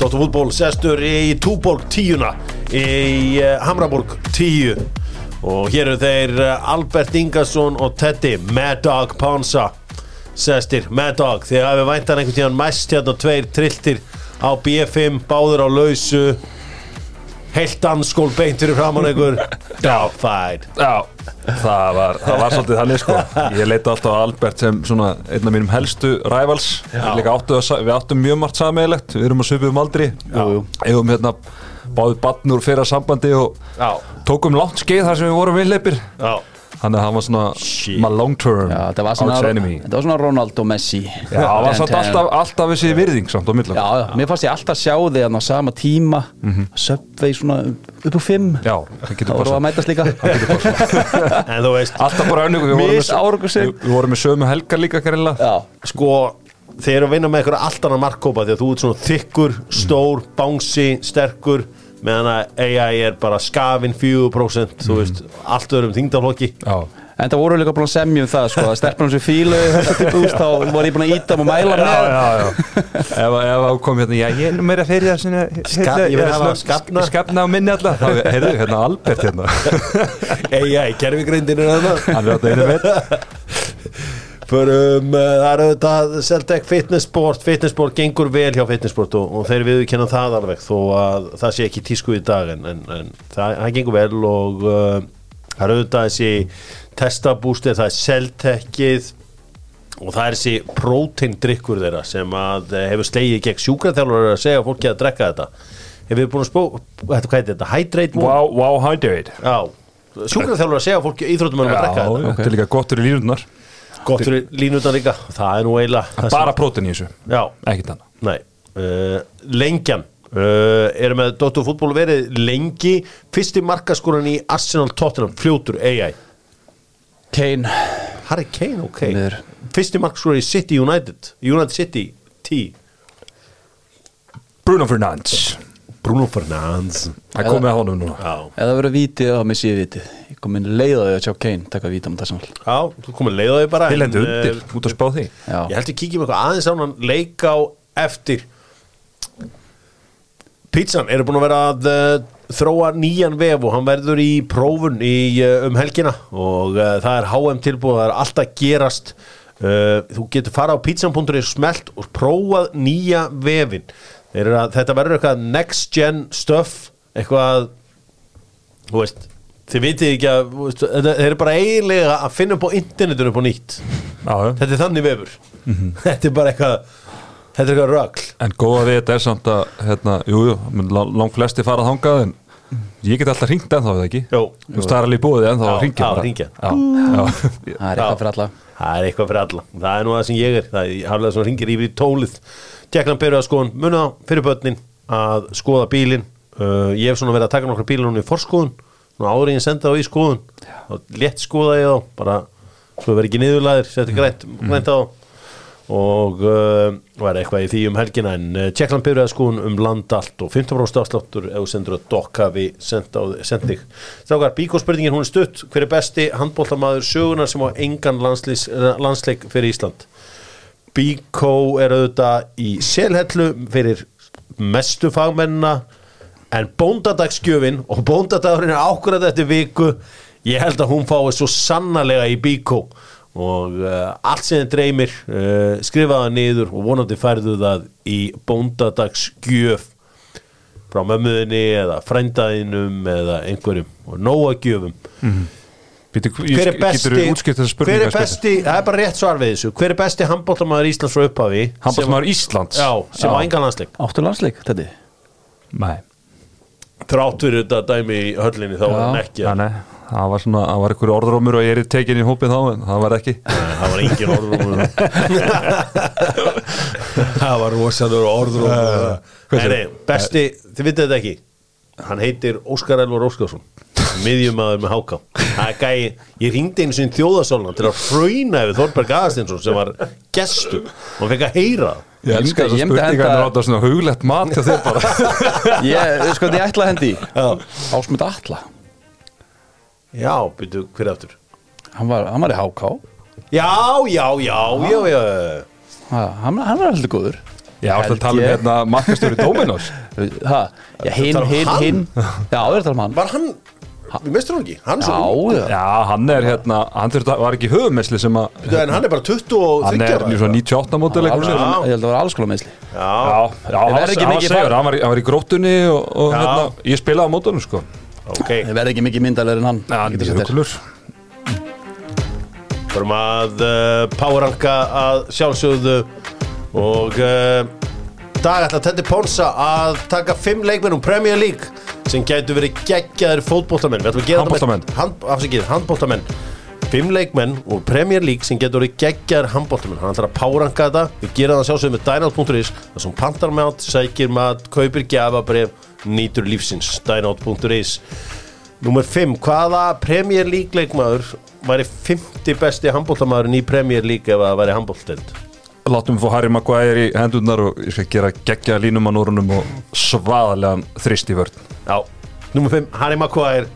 Dóttur fútból sestur í Túborg tíuna í uh, Hamraborg tíu. Og hér eru þeir uh, Albert Ingarsson og Teddy Mad Dog Ponsa sestir. Mad Dog þegar hafi væntan einhvern tíðan mæst hérna tveir trilltir á B5 báður á lausu. Heilt danskól beint fyrir framann einhver Já, fæn Já, það var, það var svolítið þannig sko. Ég leita alltaf á Albert sem svona einn af mínum helstu rævals áttu að, Við áttum mjög margt sameigilegt Við erum að svipuðum aldri. Já. Eigum hérna báðið batn úr fyrra sambandi og Já, tókum langt skeið þar sem við vorum viðleipir. Já Þannig að hann var svona Shit. my long term Já, var svona, arch enemy. þetta var svona Ronaldo Messi. Já, það var samt alltaf, alltaf þessi virðing samt á milli. Já, já, mér fannst ég alltaf sjá þig hann á sama tíma Subway svona upp úr fimm. Já, það getur Það voru að bara mætast líka. En þú veist, Alltaf bara önnur við vorum með- sömu helgar líka kærlega Já, sko þeir eru að vinna með eitthvað allt annað markkópa því að þú ert svona þykkur, stór, bánsi, sterkur meðan að AI er bara skafin 4% þú veist, allt öðrum þingdaflokki Já. En það voru líka búin að semja um það sko, að stelpunum sem fílu þess að típu úst, þá voru ég búin að íta um og mæla með. já, já, já. ef, á kom hérna, já, ég er nú meira það sinni, Skap- ég vil hafa skapna. skapna á minni alltaf, þá, heyrðu, hérna Albert hérna, AI, gerfigreindin er þarna. Hann er alltaf einu veit Förum, uh, það eru þetta Celtec Fitnessport, Fitnessport gengur vel hjá Fitnessport og, og þeir við kenna það alveg þó að það sé ekki tísku í dag en, en, en það, það gengur vel og uh, það eru þetta þessi testabústið, það er Celtecið og það er þessi próteindrykkur þeirra sem að eh, hefur slegið gegn. Sjúkraþjálfur að segja fólki að drekka þetta. Hefur við búin að spó, hvað er þetta, hydrate wow, wow, hydrate. Já, sjúkraþjálfur að segja fólki íþróttum að drekka já, þetta þetta er líka gott fyrir línunar Gott fyrir línutan líka, það er nú eiginlega bara prótin í þessu, Já, ekkert annað. Nei. Uh, Lengjan. Uh, er með Dóttur fútból verið lengi. Fyrsti markaskoran í Arsenal Tottenham Fljótur AI Kane. Harry Kane, ok. Niður. Fyrsti markaskoran í City United. United City T. Bruno Fernandes, Bruno Fernandes. Það er komið að honum núna. Já, Eða verið vitið þá missi ég vitið Ég kom inn leiðaði að sjá Kane taka vítið um þessum já þú komið leið á því bara lendu en, undir, eh, út að spá því. Já, Ég held að kíkjum eitthvað aðeins á hann leik á eftir. Pizzan eru búin að vera að uh, þróa nýjan vef og hann verður í prófun í, uh, um helgina. Og uh, það er HM tilbúið, það er alltaf gerast. Uh, þú getur fara á pizzan.is smelt og prófað nýja vefin Þeir að, þetta verður eitthvað next gen stuff eitthvað þú veist þið vitið ekki að veist, þeir eru bara eiginlega að finna upp á internetinu upp á nýtt. Já, þetta er þannig vefur. Þetta er bara eitthvað þetta er eitthvað rögl en góða við þetta er samt að hérna, jú, jú, mun lang, lang flesti fara þangað en ég get alltaf ringt ennþá við ekki? Jú. Þú er alveg búið ennþá að ringja það er eitthvað fyrir alla. Það er eitthvað fyrir alla. Það er nú það sem ég er. Það er harflega svona ringir yfir í tólið Jackland byrjuð að skoðun muna fyrir börnin að skoða bílin uh, ég hef svona verið að taka nokkra bílin í forskoðun. Svona ég senda þá í skoðun og létt skoða ég þá bara svo verið ekki niðurlæðir setja grænt, grænt á. Og uh, var eitthvað í því um helgina en uh, Tjekkland byrjuð að skoðun um land allt og 15% afsláttur þú sendur að dokka við send, á, send þig. Strákar, bíkóspurningin hún er stutt. Hver er besti handbóltamaður sögunar sem á engan landsleik fyrir Ísland Bíkó er auðvitað í selhellu fyrir mestu fagmennina en bóndadagsgjöfin og bóndadagurinn er ákvörðað eftir viku ég held að hún fái svo sannarlega í Bíkó og uh, allt sem þið dreymir uh, skrifaða niður og vonandi færðu það í bóndadagsgjöf frá mömmuðinni eða frændaðinum eða einhverjum og nóga gjöfum Býtu, hver er besti, hver er besti það er bara rétt svar við þessu. Hver er besti handbóltamaður Íslands frá upphafi? Handbóltamaður Íslands? Já, sem á engan landsleik. Áttu landsleik, þetta Nei, þrátt fyrir þetta dæmi í höllinni þá var hann ekki. Nei, nei. Það var svona, það var einhver orðrómur og ég er tekin í hópið þá en það var ekki. Nei, það var engin orðrúmur það var Hvað Nei, nei, besti, þið vitið þetta ekki. Hann heitir Óskar Elvar Óskarsson miðjumæður með háká. Er ég ringdi einu sinni þjóðasólna til að fröyna yfir Þorberg Aðarstinsson sem var gestur. Og hann fekk að heyra. Ég elska Ég þessar myndi spurningar henda- að láta svona huglegt mat hjá þér bara. Ég, sko, ég ætla að hendi Ásmund Atla. Já, byrju, hver er aftur? Hann var, hann var í HK já, já, já, já, já Ha, Hann, hann var alltaf góður. Já, það Held tala um hérna markastjóri Dominos. Ha, já, hinn, um hinn, hinn Já, við erum að tala um hann. Var hann, við mistur hann ekki. Hann, Já, svo, já, Já, hann er hérna, hann þurfti, var ekki höfumessli sem að en hann er bara 23 Hann er í svona 98 mótil. Ég held að það var alls konar meðsli Já, Já, já, hann ekki hann var í- hann var í gróttunni og, hérna, ég spilaði á mótunum sko. Ok. Ég verð ekki mikið myndalegir en hann. Já, hann getur er hukulur Förum að uh, powerranka að sjálfsögðu og uh, dag ætla Teddy Ponsa að taka fimm leikmenn um Premier League sem gætu verið geggjaðir fótboltamenn. Við ætlum að gera þetta með- Handboltamenn. hand, afsakið, handboltamenn. Fimm leikmenn úr Premier League sem getur verið geggjaðir handboltamenn. Hann ætlar að powerranka þetta. Við gerum það sjálfsögðu með Dynout.is Það sem pantar mat, sækir mat, kaupir gjafabref nýtur lífsins. Dynout.is Númer 5, hvaða Premier League leikmaður væri 50 besti handbóltamaðurinn í Premier League ef það væri handbólteld? Látum við fá Harry Maguire í hendurnar og ég skal gera geggja línum á núrunum og svaðalegan þrist í vörn. Já, númer 5, Harry Maguire.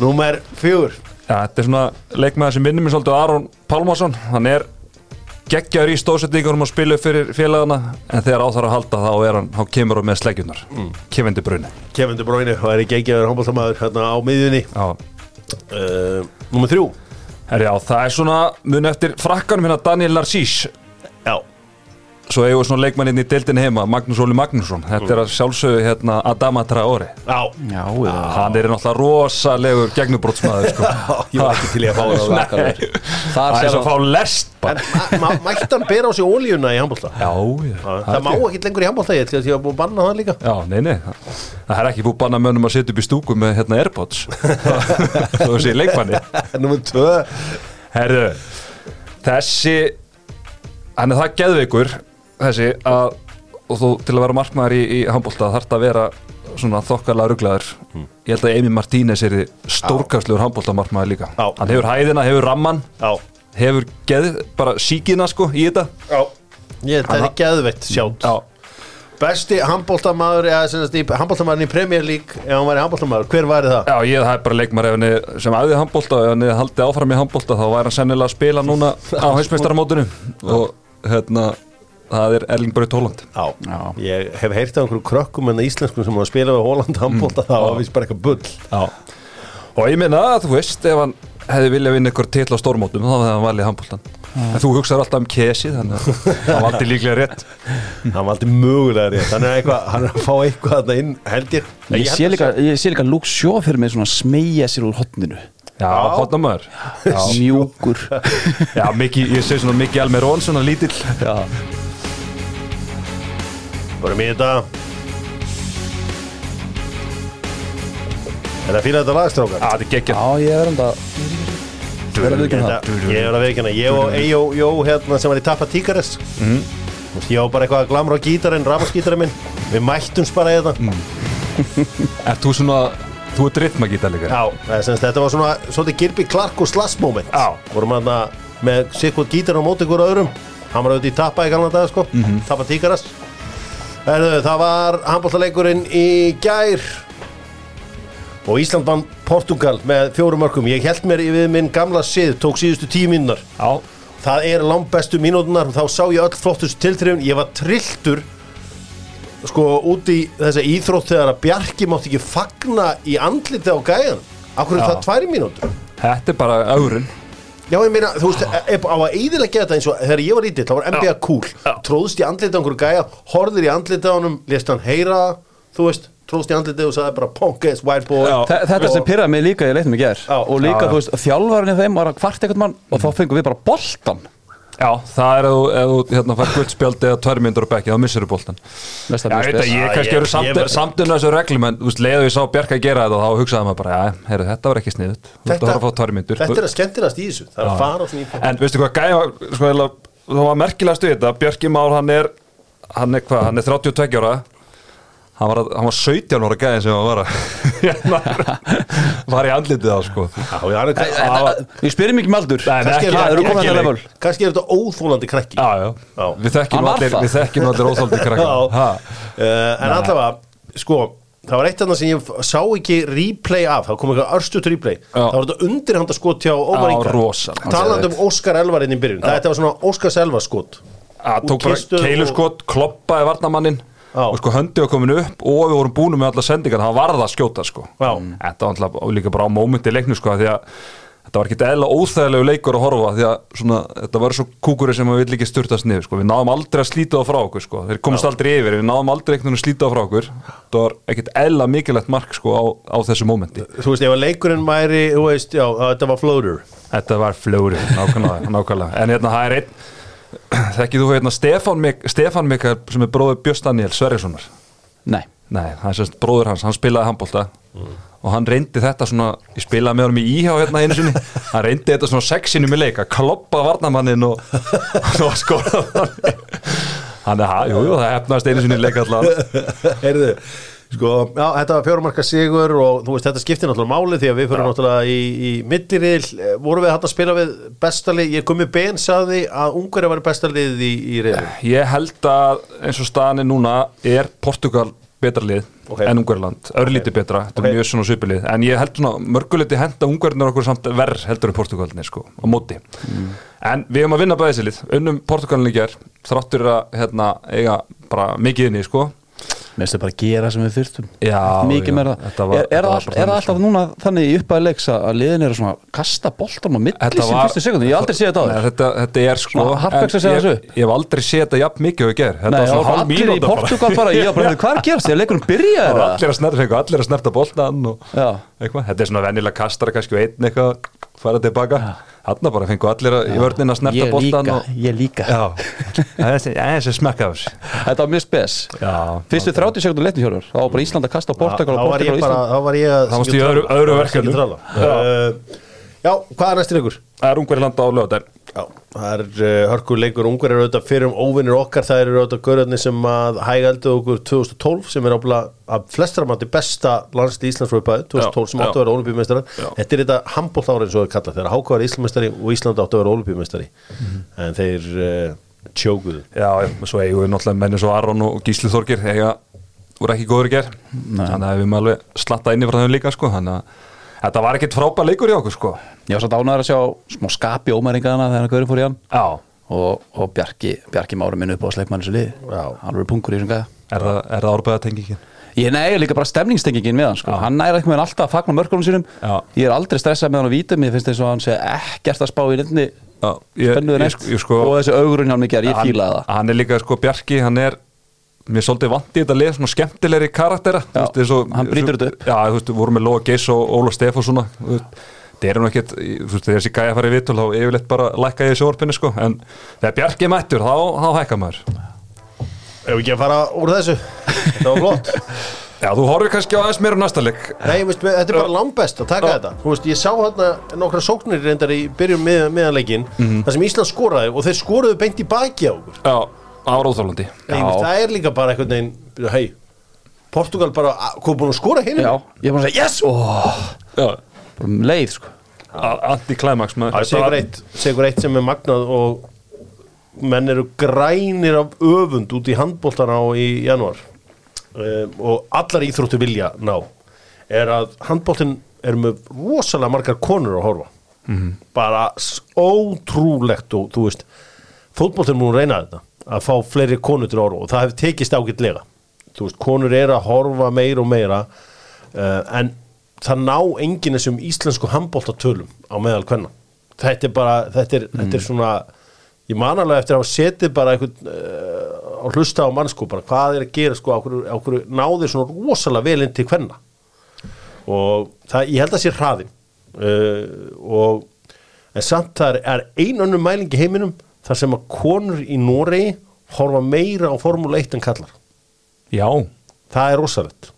Númer 4 Já, þetta er svona leikmaður sem minnir mér svolítið á Aron Pálmarsson. Hann er geggjaður í stóðsettingunum og spilu fyrir félagana en þegar á þarf að halda þá er hann, þá kemur hann með sleggjunar mm. kefindi brunni Kevin De Bruyne væri geggjaður handbóltamaður hérna á miðjunni. Uh, Númer 3 Herri, já, það er svona mun eftir frakkanum hérna Daniel Narcís. Já, svo eigum við svona leikmanninn í deildin heima Magnús Óli Magnússon, þetta er að sjálfsögðu hérna Adama Traore. Já. Já, já. Hann er náttúrulega rosalegur gegnubrótsmaður sko. Ég var ekki til í að fá það það er svo að fá lest hann bera á sig ólíuna í handbólta? já, já, Það má ekki lengur í handbólta ég ætla að ég var búin að banna það líka. Já, nei, nei, það er ekki búið banna mönnum að setja upp í stúku með hérna Airpods. Þú sé leikmanni. Númer 2 Herðu, þessi hann er það geðveikur þessi að og þú til að vera markmaður í, í handbólta þarf það að vera svona þokkalega ruglaður. Ég held að Emi Martínez er stórkastlegur handbóltamarkmaður líka. Já. hann hefur hæðina, hefur ramman Já, hefur geð, bara síkina sko í þetta. Já. Ég, það er geðveitt sjátt Já, Besti handbóltamaður í handbóltamaðurinn í Premier League ef hann væri handbóltamaður, hver væri það? Já, ég það er bara leikmar ef henni sem æði handbólta og ef henni haldi áfram í handbólta þá væri hann sennilega að spila núna á hausmeistaramótinu og hérna það er Erling Braut Holland Já. Já. ég hef heyrt af einhverju krökkum en íslenskum sem var að spila við Holland handbólta það var vist bara eitthvað bull. Já. og ég minna að þú veist ef hann hefði viljað vinna ykkur til á stórmótum þá hefði hann valið handbóltan en þú hugsaður alltaf um kesi þannig að hann valdi líklega rétt. Hann valdi mögulega rétt. Hann er, eitthvað, hann er að fá eitthvað þarna inn held ég. Ég sé líka, ég sé líka Luke Shaw fyrir mig svona smegja sér úr hotninu Já, hotnamaður Já, Mjúkur. Já mikið, ég segi svona mikið Almerón svona lítill. Já, bara mér þetta. Er það fyrir þetta lagstrákar? Já, þetta er geggjað. Já ég er enda Verður við ekki um það. Þetta- ég er að veikina, ég og Eyjó Jó hérna sem var í Tappa Tíkares mm. ég var bara eitthvað að glamra á gítarinn rafmaskítarinn minn, við mættums bara í þetta. Er þú svona, þú ert rytmagítar líka? Já, það sagt, þetta var svona svolítið Gilby Clark og Slash moment. Já. vorum hann með sikkert gítar á móti ykkur öðrum. Hann var auðvitað í Tappa í galna dag sko. Tappa Tíkares Herðu, það var handbóltaleikurinn í gær. Og Ísland vann Portugal með fjórum mörgum ég held mér við minn gamla sið tók síðustu tíu mínúnar Já, það er langt bestu mínútunar og þá sá ég öll flottustu tilþrifun ég var trilltur sko út í þessa íþrótt þegar að Bjarki mátti ekki fagna í andliti á gæjan Akkur er það tværi mínútur? þetta er bara aurinn Já, ég meina, þú veist, e- á að eiðilega þetta eins og þegar ég var ítill, þá var NBA cool. Tróðst í á einhverju gæja, horfðir í andliti á honum lest hann heyra, þú veist tróðst í andliti og sagði bara punk ass white boy. Þetta sem pyrraði mig líka leiknum í ger Já. og líka, þú veist, þjálfarinn í þeim var að kvart eitthvað mann og þá fengum við bara boltan Já, það er ef þú- hérna, fær guldspjaldi eða tvær myndur á bekki, þá missir þú Næsta Já, ég veit að ég kannski eru samt, unna þessu reglum en leiðu ég sá Bjarka að gera þetta og þá hugsaði maður bara, já, heyrðu, þetta var ekki sniðut að að myndur þetta er að skemmtilegast í þessu það er að fara á svona í En veistu hvað, gæja, sko, það var merkilegast við þetta, Bjarki Már, hann er hann er hvað, hann er 32 ára hann var, hann var 17 ára gæðin sem hann var hérna, var í andlitið á, sko. Við spyrum ekki um aldur. Nei, nei, Kannski er Það þetta level. Kannski er þetta óþólandi krakki. Já, já, Já. við þekkjum allir það. Já. Ha. Uh, en allavega, sko það var eitt annað sem ég sá ekki replay af, það kom eitthvað örstut replay. Já. það var þetta undirhanda skot hjá Ómar rosalegt. talandi um Óskar Elvar inn í byrjun, þetta var svona Óskars Elvar skot. Tók bara keiluskot, kloppaði varnamannin Já. og sko höndi var komin upp og við vorum búin með alla sendingar, það varð að skjóta sko Já. Þetta var alltaf líka bara á mómenti í leiknu sko því að þetta var ekki eðla óþægilegu leikur að horfa því að svona, þetta var svo kúkurinn sem við vill ekki styrtast niður sko. við náðum aldrei að slíta það frá okkur sko. þeir komast aldrei yfir, við náðum aldrei einhvern veginn að slíta það frá okkur það var ekkert eðla mikilvægt mark sko, á, á þessu mómenti Þú veist, ef að leikurinn væri, þú veist, já, þetta var floater Þetta var flóri, nákvæmlega, nákvæmlega. En hérna, það er einn Þekkið þú hérna Stefán, Mik Stefán Mikael sem er bróður Björst Daniel Sverjessonar Nei, Nei, það er sérst bróður hans, hann spilaði handbólta og hann reyndi þetta svona ég spilaði með honum í íhjá hérna einu sinni hann reyndi þetta svona sexinu með leik að kloppa varnamannin og, og skora hann er, jú, jú, það hefnast einu sinni í leik allavega Heyrðu, sko, já, þetta var fjórumarka sigur og þú veist, þetta skiptir náttúrulega máli því að við fyrir náttúrulega í, í milliril vorum við hann að spila við bestalið ég komi ben saði að Ungverja var bestalið í, í reyðum Ég held að eins og staðan er núna er Portugal betra lið Ok. en Ungverland, örlítið betra. Þetta er mjög svona svipilið, en ég held svona mörguleiti henda Ungverðinur okkur samt verð heldur en Portugalinni sko, á móti. En við höfum að vinna bæðið sér lið, unnum Portugalinni ger, þráttur að hérna, eiga bara mikið inni sko mér finnst það bara að gera sem við þyrstum Já, Mikið meira. Var- Er, er, all, það þannig, alltaf sko. núna þannig í upphæði leiks að liðin eru svona að kasta boltan á milli sem fyrstu sekundin, ég hef aldrei séð þetta á þér þetta, þetta er sko ég, ég hef aldrei séð þetta jafn mikið og ég ger þetta Nei, var það svona hálf mínúta bara. Hvað er að gerast, ég leikunum byrja Það allir að snerta, boltan þetta er svona venjulega kastara kannski og einn eitthvað fara tilbaka hann bara fengu allir að, í vörnin að snerta ég boltan líka, og, ég líka. Það er þessi smekka af þessu. Þetta var mjög spes. Já, Fyrstu 30 sekundin leitni hjörur, þá var bara Ísland að kasta Portugal þá var ég Ísland þá var ég að í öðru- verkefnum. verkefnum Já, hvað er næstir ykkur? það er ungverið landa á lögadær Já, það er uh, hörkur leikur. Ungar eru auðvitað fyrir um óvinnir okkar. Það eru auðvitað görðarnir sem að hæga eldu okkur 2012 sem er ábla að flestra mati besta landslið Íslands frá upphæði 2012 sem áttu að vera olimpíumeistari Já. þetta er þetta handbólt ára eins og það er kallað. Þegar Háka var Íslandsmeistari og Ísland áttu að vera olimpíumeistari en þeir uh, tjókuðu. Já, svo eigum við náttúrulega menni svo Aron og Gísli Þorgir eiga, voru ekki góður í ger þannig að við þetta var ekkit frábær leikur í okkur sko. Ég var satt ánæður að sjá smá skapi ómæringaðana þegar hann Gaurin fór í hann. Já, og, og Bjarki, Bjarki Máru minn upp á sleikmann þessu lið hann verið punkur í þessum gæða er það, er það árbæðatengingin Ég nei, líka bara stemningstengingin með hann sko. Hann næra með hann alltaf að fagna mörkunum sínum. Já. ég er aldrei stressað með hann að vítum. Ég finnst þess að hann sé ekkert að spá í nefni ég, spennuður ég, neitt. ég, sko, og þessi augurinn hjá hann mikið, ég hann, fílaði það. hann er líka sko Bjarki, hann er mér svolítið vant í þetta lið svona skemmtilegri karaktera Já, veist, og- hann brýtur þetta upp. já, þú veist, við vorum með Lóa Geis og Óla Stefán svona þú veist, það er nú ekkert þú veist, þessi gæja farið vitul þá yfirleitt bara lækka ég í sjóarpinni sko, en þegar Bjarki mættur þá, þá hækka maður. Ef ekki að fara úr þessu? Þetta var flott. Já, þú horfir kannski á aðeins mér á næsta leik. Nei, veist, þetta er bara langbest að taka Já. þetta. Þú veist, ég sá hérna nokkra sóknir reyndar í byrjun með, meðanleikin Mhm. þar sem Ísland skoraði og þeir skoruðu beint í baki á okkur. Já, veist, það er líka bara einhvern veginn hei, Portugal bara hvað búin að skora hinn Já, ég er bara að segja yes! Oh, já, bara um leið sko. Anti-climax segur eitt, segur eitt sem er magnað og menn eru grænir af öfund út í handbóltana á í januar um, og allar íþróttu vilja ná er að handbóltin er með rosalega margar konur að horfa. -hmm. bara ótrúlegt og þú veist fótbóltin múin reyna þetta að fá fleiri konur til horfa og það hefur tekist ágætlega. Þú veist, konur er að horfa meira og meira uh, en það ná enginn þessum íslensku handbóltatölum á meðal hvenna þetta er bara, þetta er, þetta er svona ég man alveg eftir að setið bara einhvern uh, og hlusta á mannsko bara hvað er að gera sko, okkur, okkur náði svona rosalega vel inn til hvenna og það, ég held að sé hraðin uh, og en samt það er, er ein önnum mæling í heiminum þar sem að konur í Noregi horfa meira á Formule 1 en kallar já, það er rosalegt.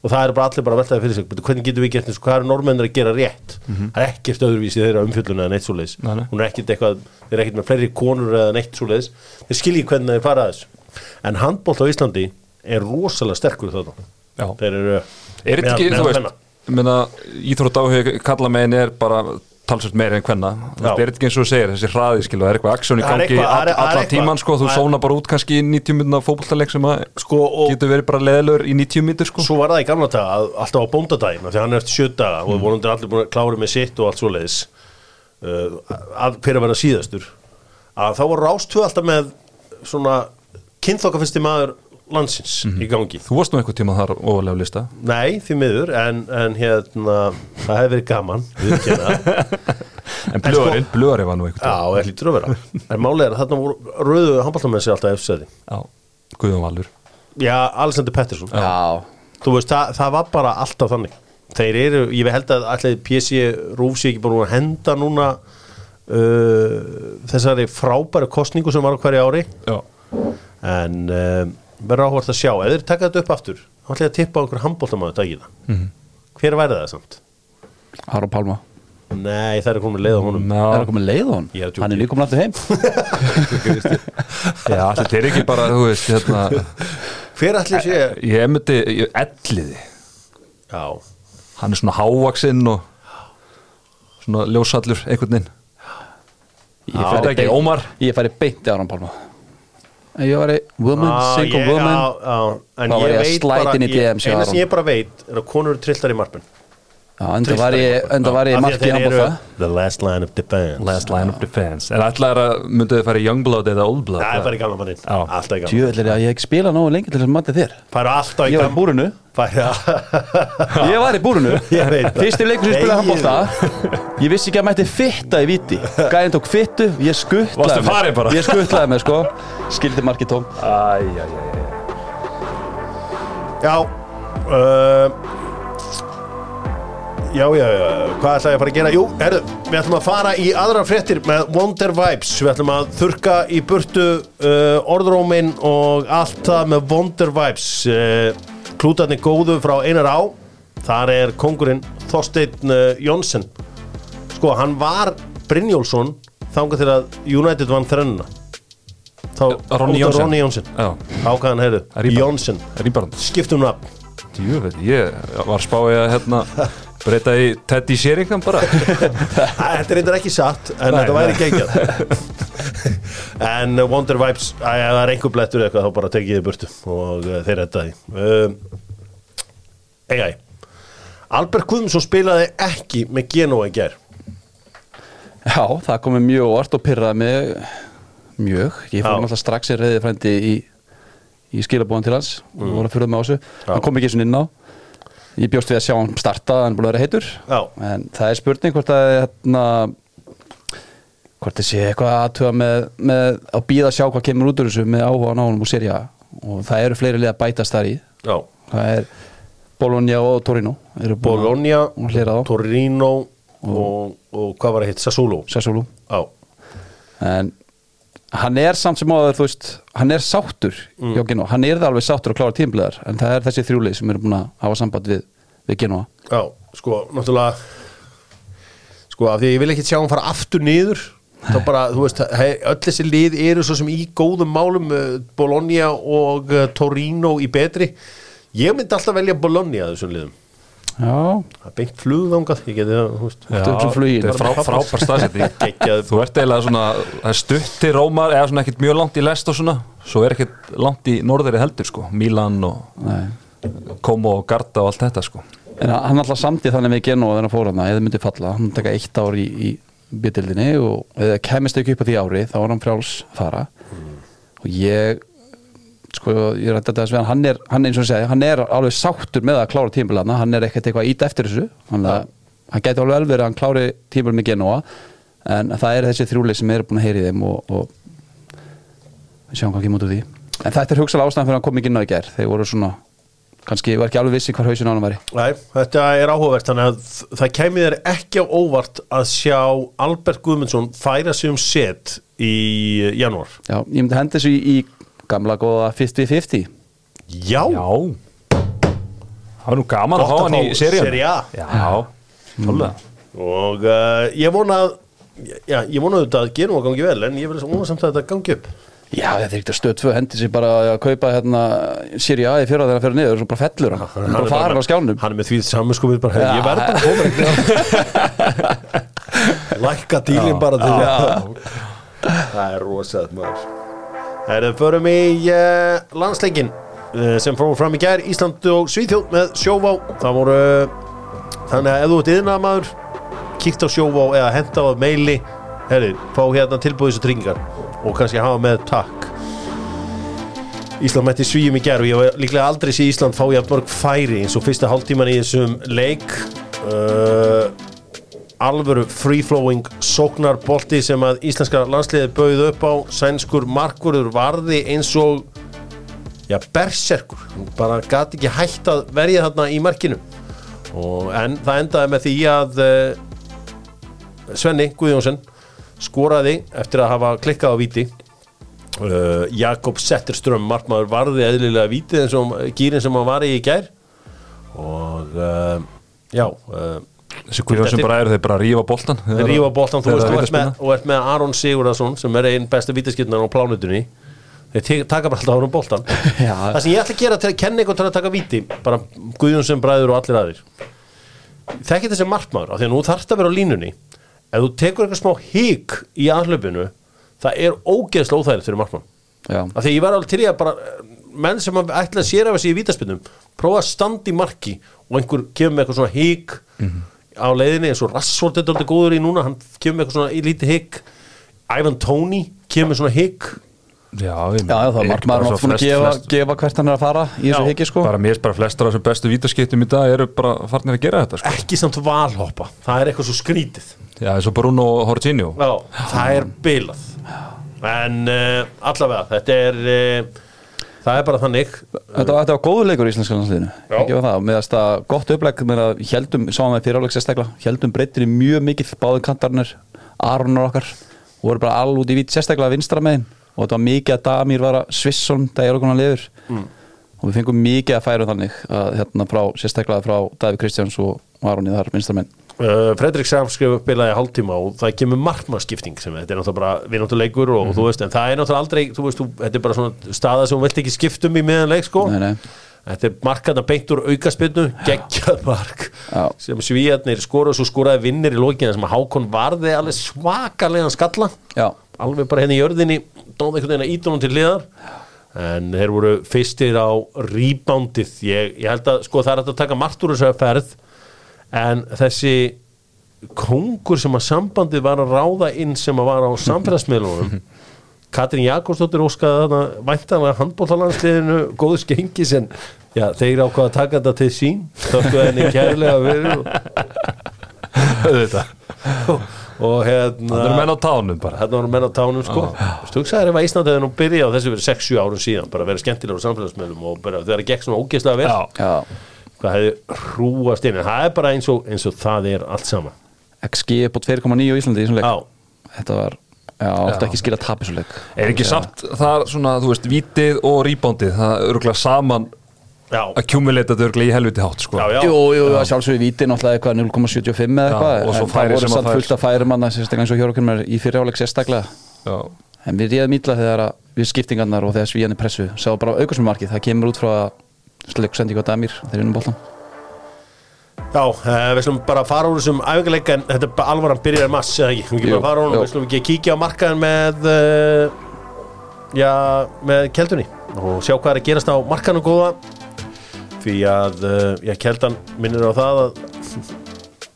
Og það er bara allir bara að veltaði fyrir sig. "Bíddu, hvernig getum við gert eins og hvað er normennir að gera rétt? Það er ekkert öðruvísi þeirra umfjölluna eða neitt svoleiðis. Nei, nei. hún er ekkert eitthvað, þeir eru ekkert með fleiri konur eða neitt svoleiðis, þeir skilji hvernig þeir fara að þessu. En handbólt á Íslandi er rosalega sterkur já. Þeir eru Er ég meina, íþrótt áhug kalla megin er bara talsvægt meira en hvenna Já. er ekki eins og þú segir, þessi hraði skilu, það er eitthvað aksjón í Það gangi eitthvað- það all- það allan eitthvað. tíman sko, þú Það sóna bara út kannski í 90 minna fótbolltaleg sem sko, getur verið bara leðilegur í 90 minnir sko svo var það í gamla daga að alltaf á bóndadaginn af því að hann er eftir sjö daga Mm. og vonandi allir búin að klára með sitt og allt svoleiðis uh, að hver að vera síðastur að þá var Rástvö alltaf með svona kynþokkafyrsti maður landsins Mhm. í gangi. Þú varst nú einhvern tíma þar ofalega lista. Nei, því miður, en, en hérna það hefði verið gaman það. En blöðarinn, blöðarinn var nú einhvern Já, ég hlýtur að vera. En málið er að þarna voru rauðu handballtamenn sér alltaf efsæði Já, Guðjón Valur. Já, Alexander Pettersson. Já, Þú veist, það, það var bara alltaf þannig. Þeir eru, ég held að allir PC Rúf sé ekki bara að henda núna uh, þessari frábæru kostningu sem var á hverju ári. Já, en uh, verður áhvert að sjá ef þeir taka þetta upp aftur þá ætla ég að tippa á einhver handbóltamæðu dagina Mhm. hver væri það samt? Aron Pálma Nei, það er komið leið á honum Er það Ná, komið leið á? Ég er að. Hann er líka komin aftur heim já þetta er ekki bara, þú veist, hérna hver ætli sé? Ég myndi, ég elliði Já, Hann er svona hávaksinn og svona ljósallur einhvern veginn Ég færi ekki, beint- Ómar. Ég færi Ef Ég var í woman, Ah, single ég- woman. já, en Þá var ég að bara inn í hjá eina sem ég bara veit er að konur eru trilltar í marpin Já, enda var ég, enda var ég hann eru bóða the last line of defense. Last line of defense. En að myndið þið fara í Youngblood eða Oldblood? Það er bara í gamla mannin alltaf í gamla að ég ekki spila nógu lengi til þess að mati þér. Færu alltaf í Ég var í gamla færu Ég var í búrinu. Ég veit það. Fyrsti leikur sem ég spilaði Nei, handbólta Ég vissi ekki að mætti fitta í viti. Gæðin tók fittu, ég skuttlaði mig. Ég skuttlaði mig sko. Skildi markið tóm. Æj, æj, æj Já Já, já, hvað ætla ég að fara að gera? Jú, herru, við ætlum að fara í aðra fréttir með Wonder Vibes. Við ætlum að þurka í burtu uh, orðrómin og allt það með Wonder Vibes. Uh, Klútarnir góðu frá einar á. Þar er kongurinn Þorsteinn uh, Jónsson Sko, hann var Brynjólfsson þangað til að United vann þrennuna. Þá Ronny Jónsson Ákvæðan, Rýbar. Jónsson Skiptum nafn. Djúvel, ég var spáið að hérna breyta í Teddy Sheringham bara Þetta er reyndar ekki satt En Nei, þetta væri nei. geggjað En uh, Wonder Vibes að það er einhver blettur eitthvað þá bara tekið þið burtu og uh, þeir því um, Eigai Albert Guðmundsson spilaði ekki með Genoa í gær Já, það komið mjög óvart og pyrraði mig mjög. Ég fór náttúrulega strax í reyði frændi í, í skilabóðan til hans og voru að fyrir mig á þessu. Mm. Já. Hann kom ekki svona inn á. Ég bjóst við að sjá hann starta, er búin að vera heitur. Já. En það er spurning hvort að hérna, hvort það sé eitthvað aðtuga með, með að býða að sjá hvað kemur út úr þessu með áhuga á nánum og serja og það eru fleiri lið að bætast þar í. Já Það er Bologna og Torino. Bologna. Torino og, og hvað var það hitt? Sassuolo. Já en hann er samt sem áður þú veist, hann er sáttur Mm. hann er það alveg sáttur að klára tímbliðar en það er þessi þrjúlið sem eru búin að hafa samband við, við Genoa Já, sko, náttúrulega sko, af því að ég vil ekki sjá hann fara aftur niður þá bara, þú veist, hei, öll þessi lið eru svo sem í góðum málum uh, Bologna og uh, Torino í betri. Ég myndi alltaf velja Bologna að þessum liðum. Já, það er beint flugðangað, ég geti það, flugin? þetta er frá, frábær Geggjað. Þú ert eiginlega svona, það stutt til Rómar eða svona ekkert mjög langt í lest og svona svo er ekkert langt í norðari heldur sko. Milan og nei. Como og Garda og allt þetta sko en hann alltaf samtið þannig við Genoa þegar hann fór hann eða myndi falla, hann taka eitt ár í, í bitildinni og eða kemist ekki upp á því ári þá var hann frjáls að fara og ég sko, ég rætti að hann er, hann eins og segi, hann er alveg sáttur með að klára tímbilana, hann er ekkert eitthvað ít eftir þessu. Hann, hann gæti alveg verið að hann klári tímbil með Genoa en það er þessi þrjúlið sem eru búin að heyri þeim og, og sjáum hvað út úr því. En þetta er hugsalega ástæðan fyrir að hann kom ekki inn á í ger þeir voru svona, kannski var ekki alveg vissi hvar hausin á hann væri. Nei, þetta er áhugavert þannig að það kæmi þér ekki á óvart að sjá Albert Guðmundsson færa sig um set í uh, janúar. Já, ég myndi hendi þessu í, í gamla góða 50-50 Já, Já. Það var nú gaman að Gott fá að hann í Serie A. Já, hálfa og uh, ég vona að já, ég vona auðvitað að gerum að gangi vel en ég vil vona samt að þetta gangi upp Já, þetta er ekkert að stöð tvö hendi sér bara að kaupa hérna Siri A í fyrra þegar hann fyrir niður og svo bara fellur hann. Hann er bara farin á skjánum. hann er með því samanskupið bara, Já. ég verð bara að koma ekki lækka dílinn bara til það er rosað maður. Herðu, förum í uh, landsleikin uh, sem fórum fram í gær Ísland og Svíþjóð með sjóvá. Það voru þannig að ef þú ert yðnaðar maður kíkt á sjóvá eða henda á meili herri, fá hérna tilbúið þessu tryggingar og kannski hafa með takk. Ísland mætti svíum í gerð og ég var líklega aldrei sé Ísland fá jafn mörg færi eins og fyrsta hálftíman í þessum leik. Uh, alvöru free-flowing sóknarbolti sem að íslenska landsliði bauð upp á. Sænskur markvörður varði eins og já, berserkur. Bara gati ekki hægt að verja þarna í markinu. Og, en það endaði með því að uh, Svenni Guðjónsson skoraði eftir að hafa klikkað á víti. Uh, Jakob Setterström markmaður varði eðlilega vítið eins og gýrin sem hann var í í gær. Og uh, já uh, Þessi Guðjón sem bara eru þeir bara rífa boltan rífa boltan þú veist það og er ert með, Aron Sigurðarsson sem er einn besta vítaskipnar á plánutunni þeir taka bara alltaf á hann boltan Já. það sem ég ætla að gera til að kenna ykkur til að taka víti bara Guðjón sem bræður og allir aðrir. Þekki þessi markmaður af því að nú þarfst að vera á línunni ef þú tekur eitthvað smá hík í aðhlöpinu það er ógeðslega óþægilegt fyrir markmann. Af því ég var alveg til í að bara eh, menn sem ætla að sér af þessi í vítaspinnum prófa að standa í marki og einhver kemur með eitthvað svona hík á leiðinni eins og Rassort er dálítið góður í núna hann kemur með eitthvað svona lítið hík Ivan Toney kemur með svona hík Já, já, það er markmaður bara náttúrulega að gefa, flest- gefa hvert hann er að fara í þessu higgi sko. Bara mér er bara flestar af þessum bestu vítaskiptum í dag eru bara farnir að gera þetta sko. ekki samt valhoppa, það er eitthvað svo skrítið. Já, eins og Bruno Horginho Já, það er bilað. En uh, allavega þetta er uh, það er bara þannig. Þetta var, þetta var góður leikur í íslenska landsliðinu. Ekki var það, með þess að gott upplegg með að heldum, sáum við fyriráleik sérstaklega heldum breytir í mjög mikill báðu kantarnir Aronar okkar voru bara all út í vít sérstaklega vinstra megin og þetta var mikið að Damir var að Svisson það er okkur hann lifur Mm. og við fengum mikið að færa þannig að hérna frá, sérstaklega frá Davíð Kristjáns og Aroni þar vinstra megin Uh, Fredrik Sam skrif upp bilaði hálftíma og það kemur markmannskipting sem þetta er náttúrulega bara vinnáttu leikur og, þú veist, en það er náttúrulega aldrei þú veist, þú, þetta er bara svona staða sem þú vilt ekki skiptum í meðan leik sko. Nei, nei. þetta er markaðna beint úr aukaspinnu geggjað mark Já. sem svíjarnir skora og svo skoraði vinnir í lokina sem að Hákon varði alveg svakalega skalla. Já, alveg bara henni í jörðinni dóði einhvern veginn að ídunum til liðar en þeir voru fyrstir á reboundið. Ég, ég held að sko það er að taka margt úr þessari ferð en þessi kongur sem að sambandið var að ráða inn sem að var á samfélagsmiðlunum Katrín Jakobsdóttir óskaði þarna væntanlega handbóltalansliðinu góðu skengis en já, þeir ákvaða að taka þetta til sín þóttu henni kærlega verið og, Auðvitað og hérna Það eru menn á tánum bara. Þetta voru menn á tánum sko. Þú hugsaðir ef að Ísland hefði nú byrjað á þessu verið 6-7 árum síðan bara verið skemmtilegur á samfélagsmiðlum og bara þegar það gekk svona ógeðslega vel Já, hvað hefði hrúast inn. En það er bara eins og, eins og það er allt saman. XG er på 2,9 á Íslandi í þessum leik. Já, Þetta var, já, átti ekki skil að tapa þessu leik. Er ekki samt það svona, þú veist, vítið og reboundið það örgulega saman já, að örgulega í helviti hátt sko. já, já. Jú, jú, að sjálfsögðu víti náttúrulega eitthvað 0,75 eða Já, eitthvað og svo en færi það voru sem að samt fær. fullt að færi manna sérstaklega eins og hjörokkur mér í fyriráleik sérstaklega Já. en við réðum ítla þegar að við skiptingarnar og þegar svíjarnir pressu sá bara aukast með markið, það kemur út frá að sleiksending á Damir þegar innum boltan Já, uh, við slum bara fara úr þessum æfingarleik en þetta er bara alvaran byrjar mass eða ekki, við ekki bara fara úr jú. við slum ekki kíkja á markaðin með uh, já, með keldunni og sjá hvað er að gerast á markaðinu góða því að uh, já, keldan minnir á það að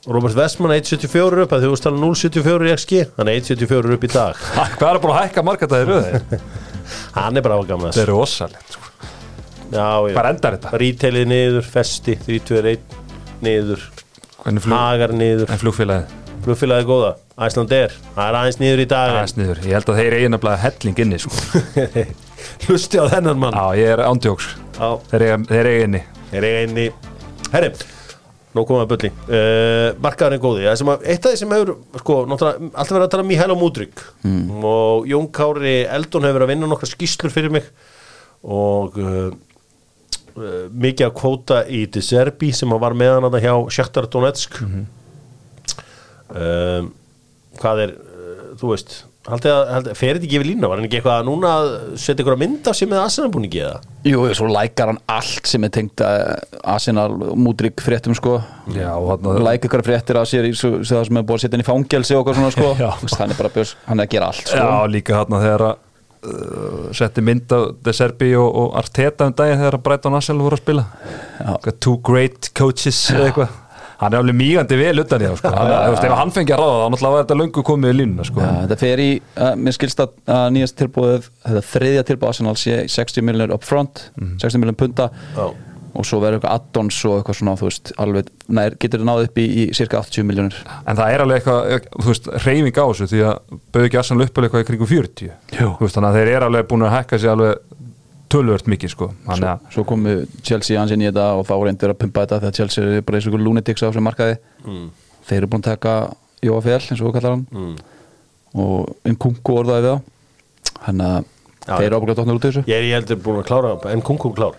Robert Westman er 1.74 upp að þú veist tala 0.74 í XG hann er 1.74 upp í dag Hvað er búin að hækka markatæði röði? hann er bara ágamlega Það eru ósalegt sko. Hvað endar þetta? Rítelið niður, festi, 321 niður, hagar niður en flugfélagið? flugfélagi góða, Æsland er það er aðeins niður í dag Það er sniður, ég held að þeir eigi nefnilega helling inni sko. hlusti á þennan mann. Já, ég er ándjóks Þeir eiga, þeir eiga inni. Er eiga inn í herri, nú komum við að bulli. Uh, markaðurinn er góði, að, eitt af því sem hefur sko, alltaf verið að tala um Mihail og Múdrygg og Jón Kári Eldon hefur verið að vinna nokkra skýslur fyrir mig. Og uh, uh, mikið að kvóta í Deserbi sem var meðan að það hjá Shakhtar Donetsk. Um, hvað er þú veist haldið að, haldið, fer þetta ekki yfir lína var hann ekki eitthvað að núna að setja ykkur að mynda af sér með aðsennabúningi eða Jú, svo lækar hann allt sem er tengt að Arsenal múdrygg fréttum sko. Já, læk ykkur fréttir af sér svo, svo það sem er búið að setja hann í fangelsi og svona sko. Er bara björs, hann er að gera allt sko. Já, líka hann þegar að uh, setti mynd af De Serbi og, og Arteta um daginn þegar að Brighton Arsenal voru að spila. Two great coaches eða eitthvað hann er alveg mýgandi vel utan í það sko. hann, þú veist, ef hann fengi að ráða þá var þetta löngu komið í línuna sko. Já, þetta fer í, uh, mér skilst að uh, nýjast tilbúið, þetta þriðja tilbúið Arsenal sé 60 miljonir up front 60 miljonir punta Já. og svo verður eitthvað addons og eitthvað svona þú veist, alveg, nær, getur það náð upp í, í cirka 80 miljonir en það er alveg eitthvað, þú veist, reyfing á þessu því að bauð ekki Arsenal upp alveg eitthvað í kringum 40 Jú. Þú veist, þannig að þeir eru alveg búin að hækka sig alveg tölvört mikið sko. að svo komu Chelsea ansinn í þetta og þá reyndir að pumpa þetta þegar Chelsea er bara eins og lunatics á þessum markaði. Mm. þeir eru búin að taka Jóafell eins og við kallar hann. Mm. og um kungu orðaði við þá þannig að þeir eru ábúinlega dotnir út þessu. Ég er ég heldur búin að klára en kungur klár.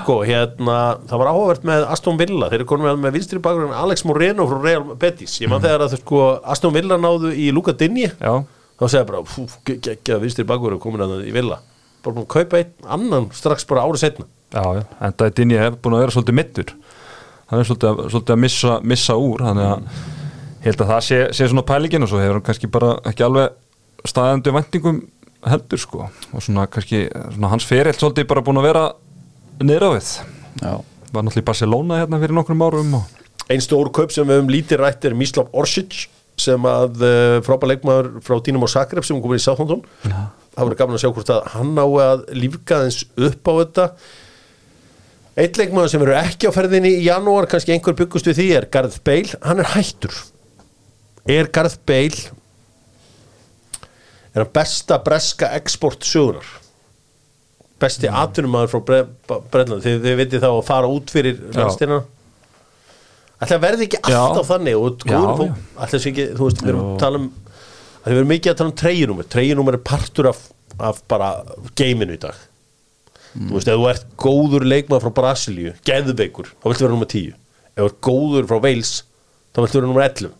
Sko, hérna, það var áhugavert með Aston Villa, þeir eru konum með, með vinstri bakurinn Alex Moreno frá Real Betis. Ég man þegar að sko, Aston Villa náðu í Luka Dinni þá segja bara, geggja vinstri bakurinn komin að það í Villa bara búin að kaupa einn annan strax bara árið setna já, en það er Dinni hef búin að vera svolítið mittur hann er svolítið, að- svolítið að missa, missa úr þannig að ég held að það sé, sé svona pælingin og svo hefur hann kannski bara ekki alveg staðandi væntingum heldur sko. Og svona kannski svona hans ferill svolítið bara búin að vera niður á við. Já, var náttúrulega í Barcelona hérna fyrir nokkrum árum og Einn stór kaup sem við höfum lítið rætt er Mislav Orsic sem að uh, frábæð leikmaður frá Dínamo Zagreb sem komið í Southampton það verður gaman að sjá hvort að hann á að lífga þess upp á þetta. Eitt leikmaður sem verður ekki á ferðinni í janúar, kannski einhver byggust við því er Garð Bale, hann er hættur. Er Garð Bale er hann besta breska export sögunar besti mm. atvinnumæður frá Bre Brennland, þið, þið vitið þá að fara út fyrir landstina að verði ekki alltaf þannig og Já, góður já. fólk Ætli þessi ekki, þú veist, við erum að tala um að við erum mikið að tala um treyjunúmer. Treyjunúmer er partur af, af bara geiminu í dag. Þú veist, ef þú ert góður leikmaður frá Brasilíu geðveikur, þá viltu vera nummer 10 ef þú ert góður frá Wales þá viltu vera nummer 11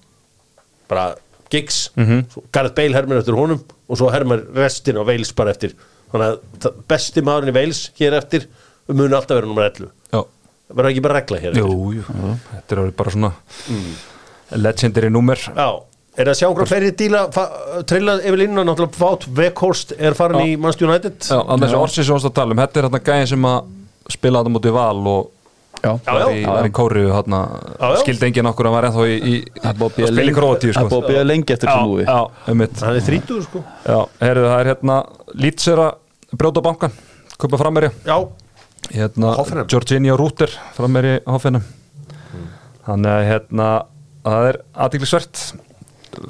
bara gigs, mm. -hmm. Gareth Bale hermir eftir honum og svo hermir restin á Wales bara eftir. Þannig að besti maðurinn í Wales hér eftir muni alltaf vera nummer 11 já, verður ekki bara regla hér eftir? jú, jú, þetta er bara svona legendary númer. Já, er það að sjá einhverja fleiri díla fa- trilla yfir línuna, náttúrulega Fát Vekhorst er farin í Manchester United. Já, að þessi orsi sem varst að tala um, þetta er hérna gæðin sem að spila þetta mútið val og já, Já, var já. í, í kóriðu hérna, Já, já. skildi enginn okkur að var ennþá í, í það er að að spila í lengi- Króatíu það er búið sko. að bíða lengi eftir þessu já, um mitt Hann er þrítur sko. Já, heyrðu, það er hérna Lítsera brjóta bankan kaupa frammerja Já, hérna, Hoffenheim. Georginio Rúter frammerji Hoffenheim. Þannig að hérna það er aðtiklisvert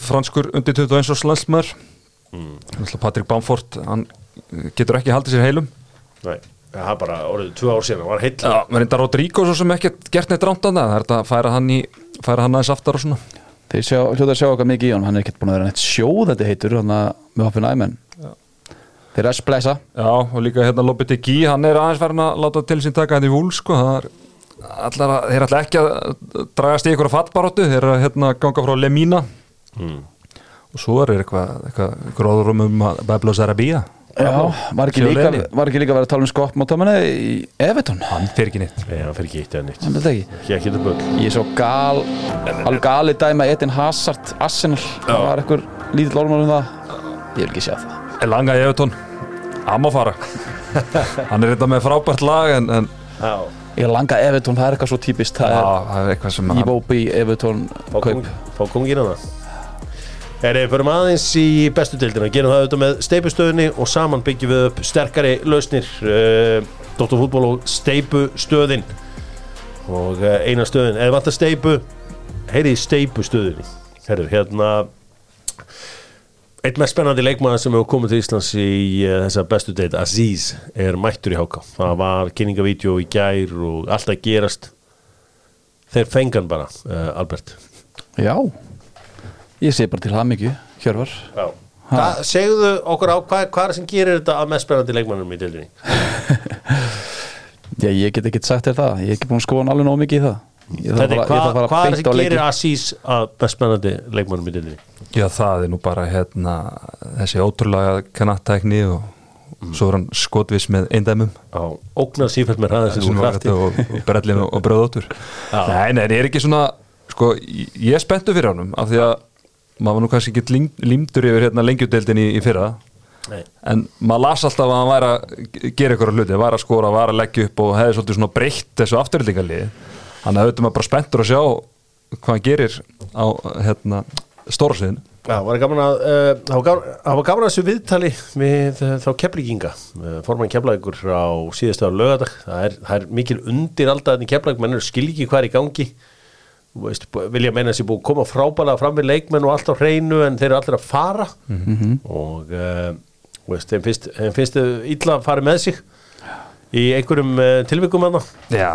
franskur undir 21 árs landsmaður mm. Patrik Bamford hann getur ekki haldið sér heilum. Nei, það er bara orðið tvö ár síðan, hann var heill. Já, menn þetta Rodrigo svo sem ekki gert neitt rántanda það er þetta að færa hann í færa hann aðeins aftar og svona. Þeir sjá, hljóta að sjá okkar mikið í hann hann er ekkert búin að vera neitt sjóð þetta heitur hann með hoppin æmenn þeir eru að splæsa. Já, og líka hérna Lopeti Gí, hann er aðeins farin að láta til sín taka hann í vúl, sko, það er að, ætla ekki að dragast í einhverja fattbaróttu, þeir eru að hérna ganga frá Lemina og svo er eitthvað, eitthvað, róðurum um að Bablo Sarabia, já, var ekki, líka, var ekki líka að vera að tala um skott mátamana í Everton? Hann fer ekki neitt. Nei, hann fyrir ekki eitt eða neitt. Hann veit ekki. Ekki ekki þetta böll ég er svo gal alveg gali dæma Edin Hazard Arsenal, það var eitthvað lítill orðmál um það. Ég vil ekki sjá það. Er langa í Evertón, hann má fara. Hann er þetta með frábært lag en, en Já, ég langa Everton, það er eitthvað svo típist. Það já, er það er eitthvað sem hann, Iwobi Everton fá, kong, kaup hana Herri, förum aðeins í bestu deildina Gerum það auðvitað með steipustöðinni og saman byggjum við upp sterkari lausnir uh, Dóttar fútból og steipustöðin og uh, eina stöðin eða vantar steipu heyri í steipustöðinni Herru, hérna Eitt mest spennandi leikmaður sem hefur komið til Íslands í uh, þessa bestu deild, Aziz, er mættur í háka. Það var kynningavídeó í gær og allt að gerast. Þeir fengan bara, Albert. já, ég sé bara til það mikið Hjörvar segðu okkur á hvað, hvað er sem gerir þetta að mest spennandi leikmannum í deildinni? já, ég get ekki sagt þér það, ég er ekki búin að skoða hann alveg nóg mikið í það. Er- hvað, hvað er það sem gerir Aziz að mest spennandi leikmannum í deildinni? já, það er nú bara hérna þessi ótrúlega kannattækni og svo er hann skotvis með eindæmum. Já, ógnar sífælt með hraðin sem þú þetta og, og brellin og, bröðóttur nei, nei, það er ekki svona sko, ég er spenntu fyrir honum af því að maður nú kannski ekki limdur yfir hérna lengjudeldin í, í fyrra. Nei. en maður las alltaf að hann væri að gera ykkur hluti, var að skora, var að leggja upp og hefði svolítið svona breytt þessu afturhildingarlið þannig að auðvitað maður bara spenntur að sjá hvað hann gerir á hérna, stóra sviðinu. Já, var gaman að, það var það var gaman að þessu viðtali við þá keflíkinga, uh, formann keflækur á síðustu á lögadag, það er, það er mikil undir alltaf í keflæk, menn er skil ekki hvað er í gangi, veist, vilja meina þessi búið að koma frábælega fram við leikmenn og allt á hreinu en þeir eru allir að fara. Og uh, veist, þeim finnst, þeim finnst illa að fara með sig í einhverjum uh, tilvikum að Já,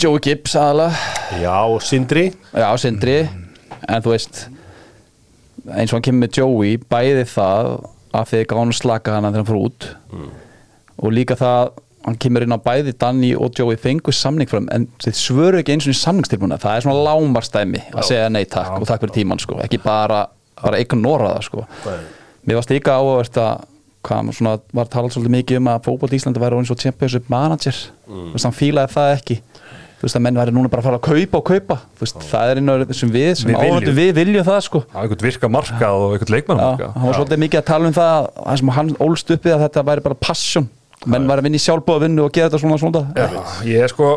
Joey Gibbs aðalega. Já, Sindri, Já, Sindri. En þú veist eins og hann kemur með Joey bæði það að þið gánu slaka hana þegar hann fór út. Og líka það hann kemur inn á bæði Danny og Joey fengu samning frá þeim en þið svöru ekki eins og í samningstilbúna. Það er svona lámarstæmi að segja nei takk og takk fyrir tíman sko, ekki bara, bara ignora það sko. Mér varst líka áhverst að hvað svona var talað svolítið mikið um að fótboll Íslandi væri eins og championship manager. Þú veist, hann fílaði það ekki. Þú veist, að menn væri núna bara að fara að kaupa og kaupa. Þú veist, það er einn af þessum við sem Við viljum. áhverju við viljum það sko. Það er einhvern virka markað og einhvern leikmann Já, markað hann var svolítið mikið að tala um það sem hann ólst uppið að þetta væri bara passion menn var að vinna í sjálfbóða vinnu og gera þetta svona svona. Já, ég er sko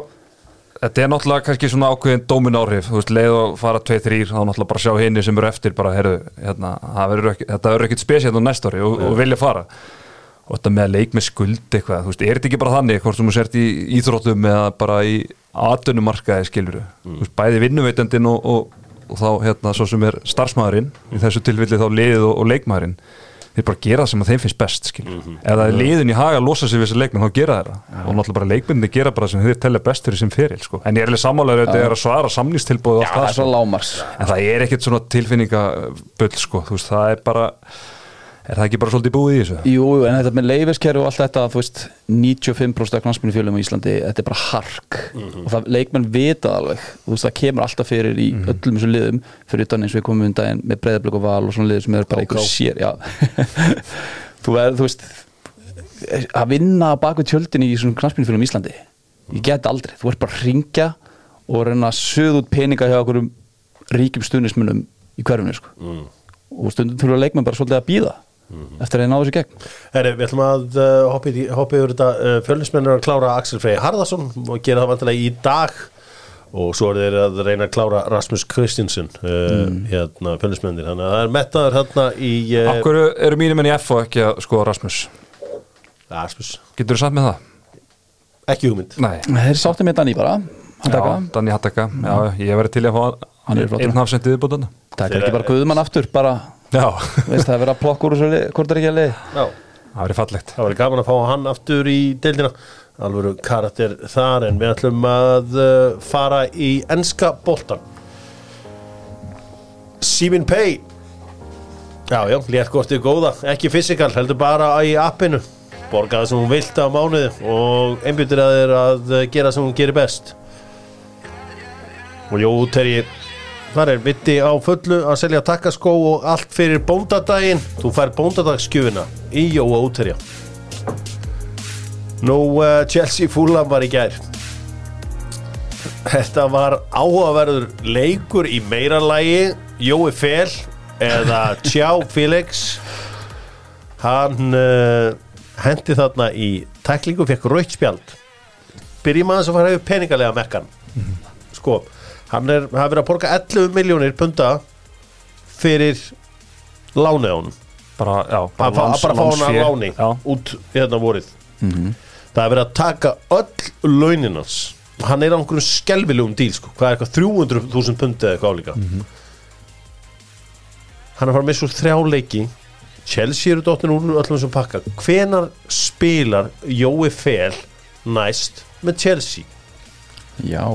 Þetta er náttúrulega kannski svona ákveðin dómin áhrif Þú veist, leið og fara 2-3 þá náttúrulega bara sjá hinni sem eru eftir bara, heyrðu, hérna, verður ekki, þetta verður ekkit spesialt á næsta ári og, og vilja fara. Og þetta með að leik með skuld eitthvað þú veist, er þetta ekki bara þannig, hvort sem þú sért í íþróttum eða bara í atvinnumarkaði skilur þú veist, bæði vinnuveitendin og, og, og þá hérna svo sem er starfsmæðurinn, í þessu tilfelli þá og, og leikmæðurinn þeir bara gera það sem þeim finnst best ef það er liðin í haga losa sig við þessi leikmenn þá gera þeirra og náttúrulega bara leikmenni gera bara sem þeir telja best fyrir sem feril sko. en ég er alveg sammálaður að þetta er að svara samnýstilbúið og allt það það sko. en það er ekkert svona tilfinningabull sko, það er bara er það ekki bara svolítið búið í þessu? Jú, en þetta með leifiskerfi og allt þetta þú veist, 95% af knanspinni fjölum í Íslandi þetta er bara hark. Og það leikmenn vita alveg, þú veist, það kemur alltaf fyrir í öllum þessum liðum fyrir utan eins og við komum um daginn með breyðablöku og val og svona liður sem er bara einhver sér þú, er, þú veist að vinna á baku tjöldin í svona knanspinni fjölum í Íslandi ég get aldrei, þú ert bara að ringja og reyna að söða út peninga hjá okkur ríkjum stuðnismunum í hverfinu sko. og stundum þurfa leikmenn bara svolítið að býða eftir að þeir ná þessu í gegn. Herri, við ætlum að uh, hoppa, yfir þetta uh, fjölnismennir að klára Axel Frey Harðarsson og gera það vantilega í dag. Og svo er þeir að reyna að klára Rasmus Kristinsson uh, hérna fjölnismennir, þannig að það er mettaður hérna í uh, Akkur eru mínum enn í F og ekki að skoða Rasmus? Rasmus, Getur þú samt með það? ekki hugmynd. Nei. Þeir sáttu með Danny bara hann taka. Já, Danni Hattaka, já, ég verði til að fá Hann er flottur. einn hafsendið í bútana Það er ekki bara Guðmann aftur bara, veist það er verið að plokka úr þessu hvort er ekki að Já, það verið fallegt. Það var gaman að fá hann aftur í deildina. Alvöru karakter þar en við ætlum að uh, fara í enska boltan Simin Pay Já, já, léttkortið góða, ekki fysikal, heldur bara í appinu. Borgaði sem hún vilt á mánuði og einbyttir að þeir að gera sem hún gerir best. Og jú, Terji þar er vitti á fullu að selja takkaskó og allt fyrir bóndadaginn. Þú fær bóndadagsskjöfina í Jóa útterja Nú, uh, Chelsea Fulham var í gær. Þetta var áhugaverður leikur í meira lagi. Jói Fel eða Tjá Felix hann uh, hendi þarna í tæklingu og fekk raukt spjald. Byrjum aðeins að fara yfir peningalega mekkan. Sko, hann er hafa verið að borga 11 miljónir punta fyrir lánið á hann Bara, já, að fá- að bara fá hann að láni Já, út í þetta vorið það er verið að taka öll launinans hann er á einhverjum skelvilegum díl sko. hvað er eitthvað 300.000 pundi eða eitthvað álíka? Hann er að fara með svo þrjá leiki. Chelsea eru dottin úr öllum þessum pakka. Hvenar spilar Jói Fel næst með Chelsea? Já,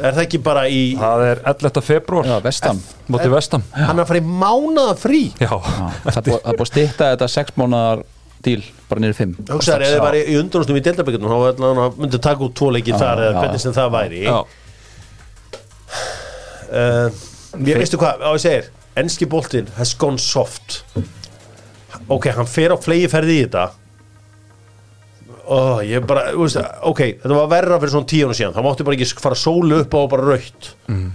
er það ekki bara í það er 11. februar já vestam. Móti vestam. hann er að fara í mánaða frí. Já, Það búið það er búið að stýtta þetta 6 mánar díl bara niður 5 hugsaður ef þið var í undrústum í deildabökkjum þá var hann myndi taka út tvo leiki þar eða hvernig sem það væri. Já, uh, Ég veistu hvað, á ég segir Enski boltinn has gone soft. Ok, hann fer á flegi ferði í þetta oh, Ég bara, veist, ok Þetta var verra fyrir svona tíu ára síðan. Það mátti bara ekki fara sólu upp á og bara raukt mm.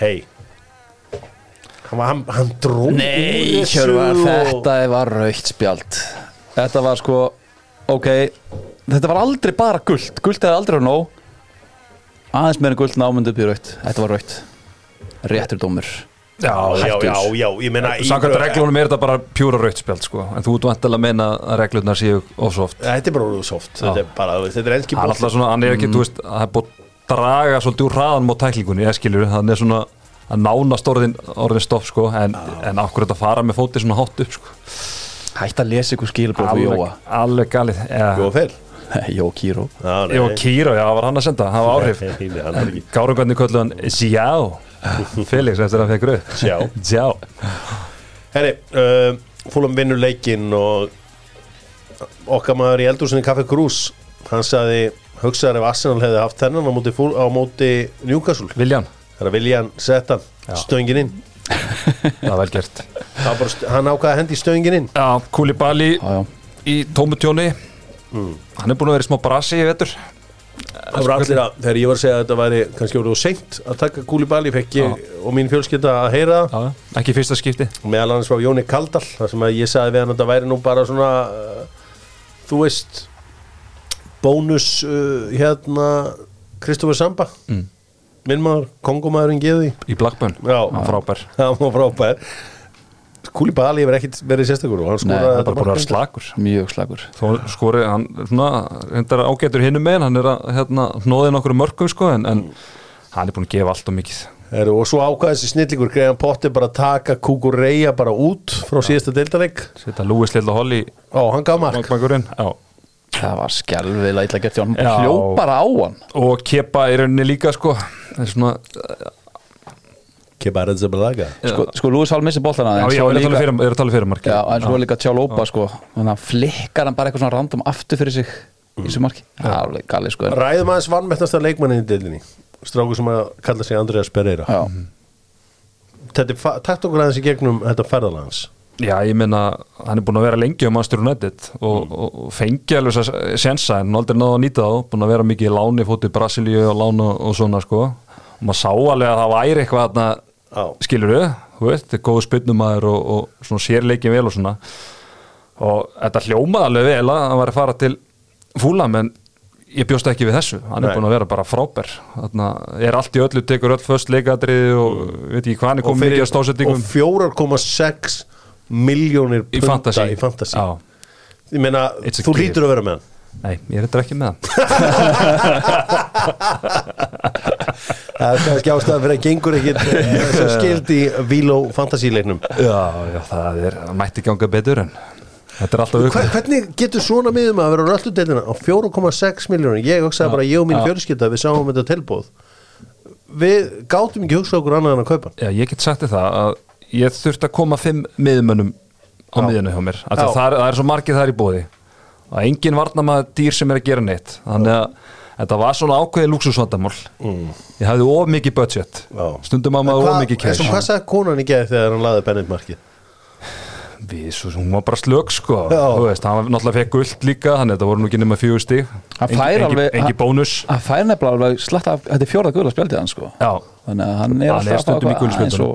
Hei Hann, hann, hann dró Nei, Hjörvar, þetta var raukt spjald. Þetta var sko Ok, þetta var aldrei bara gult. Gult er aldrei nóg. Aðeins meira guld námundu upp í raut Þetta var raut Réttur dómur Já, já, já, já, ég meina Samkvæmt reglunum er þetta bara pjúra raut spjald sko. en þú ert vantilega að meina að reglurnar séu ofsoft Þetta er bara orðið soft. Þetta er bara, þetta er enski hann alltaf svona, hann er ekki, þú veist það er búið að draga svolítið úr hraðan mot tæklingunni, ég skilur, hann er svona að nánast orðin, orðin stopp sko. En, en okkur þetta fara með fótið svona hátt upp sko. Hætt að lesa ykkur skilabóð fyrir Jóa. alveg galið ja. Jó, fel Jó Kíró. Jó, Kíró, já, var hann að senda, það var áhrif. Nei, er Felix eftir að fekk rauð Sjá. Sjá Herri, uh, fólum vinnur leikinn og okkar maður í eldursinni Kaffe Krús hann sagði, hugsaður ef Arsenal hefði haft þennan á móti, fúl, á móti Newcastle? Viljan, þegar Viljan sett hann Já. stöngin inn. Það var vel gert. Það bara, hann ákvaði að hendi stöngin inn. Já, Kúlibali Já, já. í tómutjóni. Hann er búin að vera í smá brasi í vetur það voru allir að, þegar ég var að segja að þetta væri kannski voruð seint að taka Kúlibali fekk ég og mín fjölskylda að heyra það. Ekki fyrsta skipti. Meðal annars frá Jóni Kaldal þar sem að ég sagði við hann að þetta væri nú bara svona uh, þú veist bónus uh, hérna Kristoffer Samba. Mm. minn maður, kongumæðurinn geði í Blackburn. Já, frábær. Það var frábær Kúli Bali hefur ekkit verið sérstakur og hann Nei, skoraði Það er þetta bara búin að slagur Mjög slagur Þó skori, hann svona, hendar ágætur hinnum megin, hann er að hérna, hnóði nokkur mörgum sko, en, en hann er búin að gefa allt og mikið. Heru, og svo ákvaði þessi snillingur Gregan Potter bara að taka Kukureya bara út frá síðasta deildareik Setta Lúis Lilla Holly og hann gaf mark. Það var skelvilega illa gert hjá hann. Hljópar á hann. Og kepa í rauninni líka, sko, það er svona, Kebara Zabalaga Sko, sko Lúis Hall missi boltana já, en já, ég er að tala líka- fyrir, ég er að tala fyrir markið. Já, en svo er líka Tjálópa sko. Þannig að flikkar hann bara eitthvað svona random aftur fyrir sig í þessu marki. Er alveg galið sko. Ræðum aðeins vannmettnasta leikmannin í deildinni. Stráku sem að kalla sig Andreas Pereira. Já, Þetta er takt okkur aðeins í gegnum þetta ferðalans Já, ég meina, hann er búin að vera lengi á Master United og, og, og fengi alveg þess að sensa en aldrei náða að nýta þá, búin að vera mikið í láni fótið Brasilíu og lána og svona sko. Og maður sá alveg að það væri eitthvað. Skilur við, þú veist, þetta er góð spynnumæður og, og sérleikin vel og svona. Og þetta hljómaði alveg vel að hann var að fara til fúla menn ég bjóst ekki við þessu, hann Nei. er búin að vera bara frábær. Þarna er allt í öllu, tekur öll föst leikadriði og veit ekki hvað hann er komið mikið að stóðsettingum og 4,6 miljónir punta í fantasy. Já. Ég meina, þú hlýtur að vera með hann. Nei, ég er þetta ekki með hann Það er kannski ástæðan fyrir að gengur ekkit eh, sem skild í Vilo fantasy leiknum. Já, já, það er, mætti ganga betur en þetta er alltaf aukvið Hvernig getur svona miðum að vera á rölludeildina á 4,6 miljónir? Ég hugsaði bara ég og mín fjölskylda við sáum þetta tilbúð Við gátum ekki hugsað okkur annað en að kaupa. Já, ég get sagt það að ég þurfti að koma fimm miðmönnum á miðjunu hjá mér. Að það, er, það er svo margið þar í bóði og engin varnamaður dýr sem er að gera neitt. Þannig að þetta var svona ákveðið lúksusvandamál mm. ég hafði of mikið budget. Já. stundum að maður of mikið cash. Hvað sagði konan í geði þegar hann laði Bennett markið? við, svo, hún var bara slög sko. Veist, hann náttúrulega fekk guld líka þannig að þetta voru nú ekki nema fjögur Hann Engi- bónus. Hann fær nefnilega alveg slatt af Þetta er fjórða guðla spjaldið hann sko. Já, Þannig að hann er hann er alltaf stundum í Negro.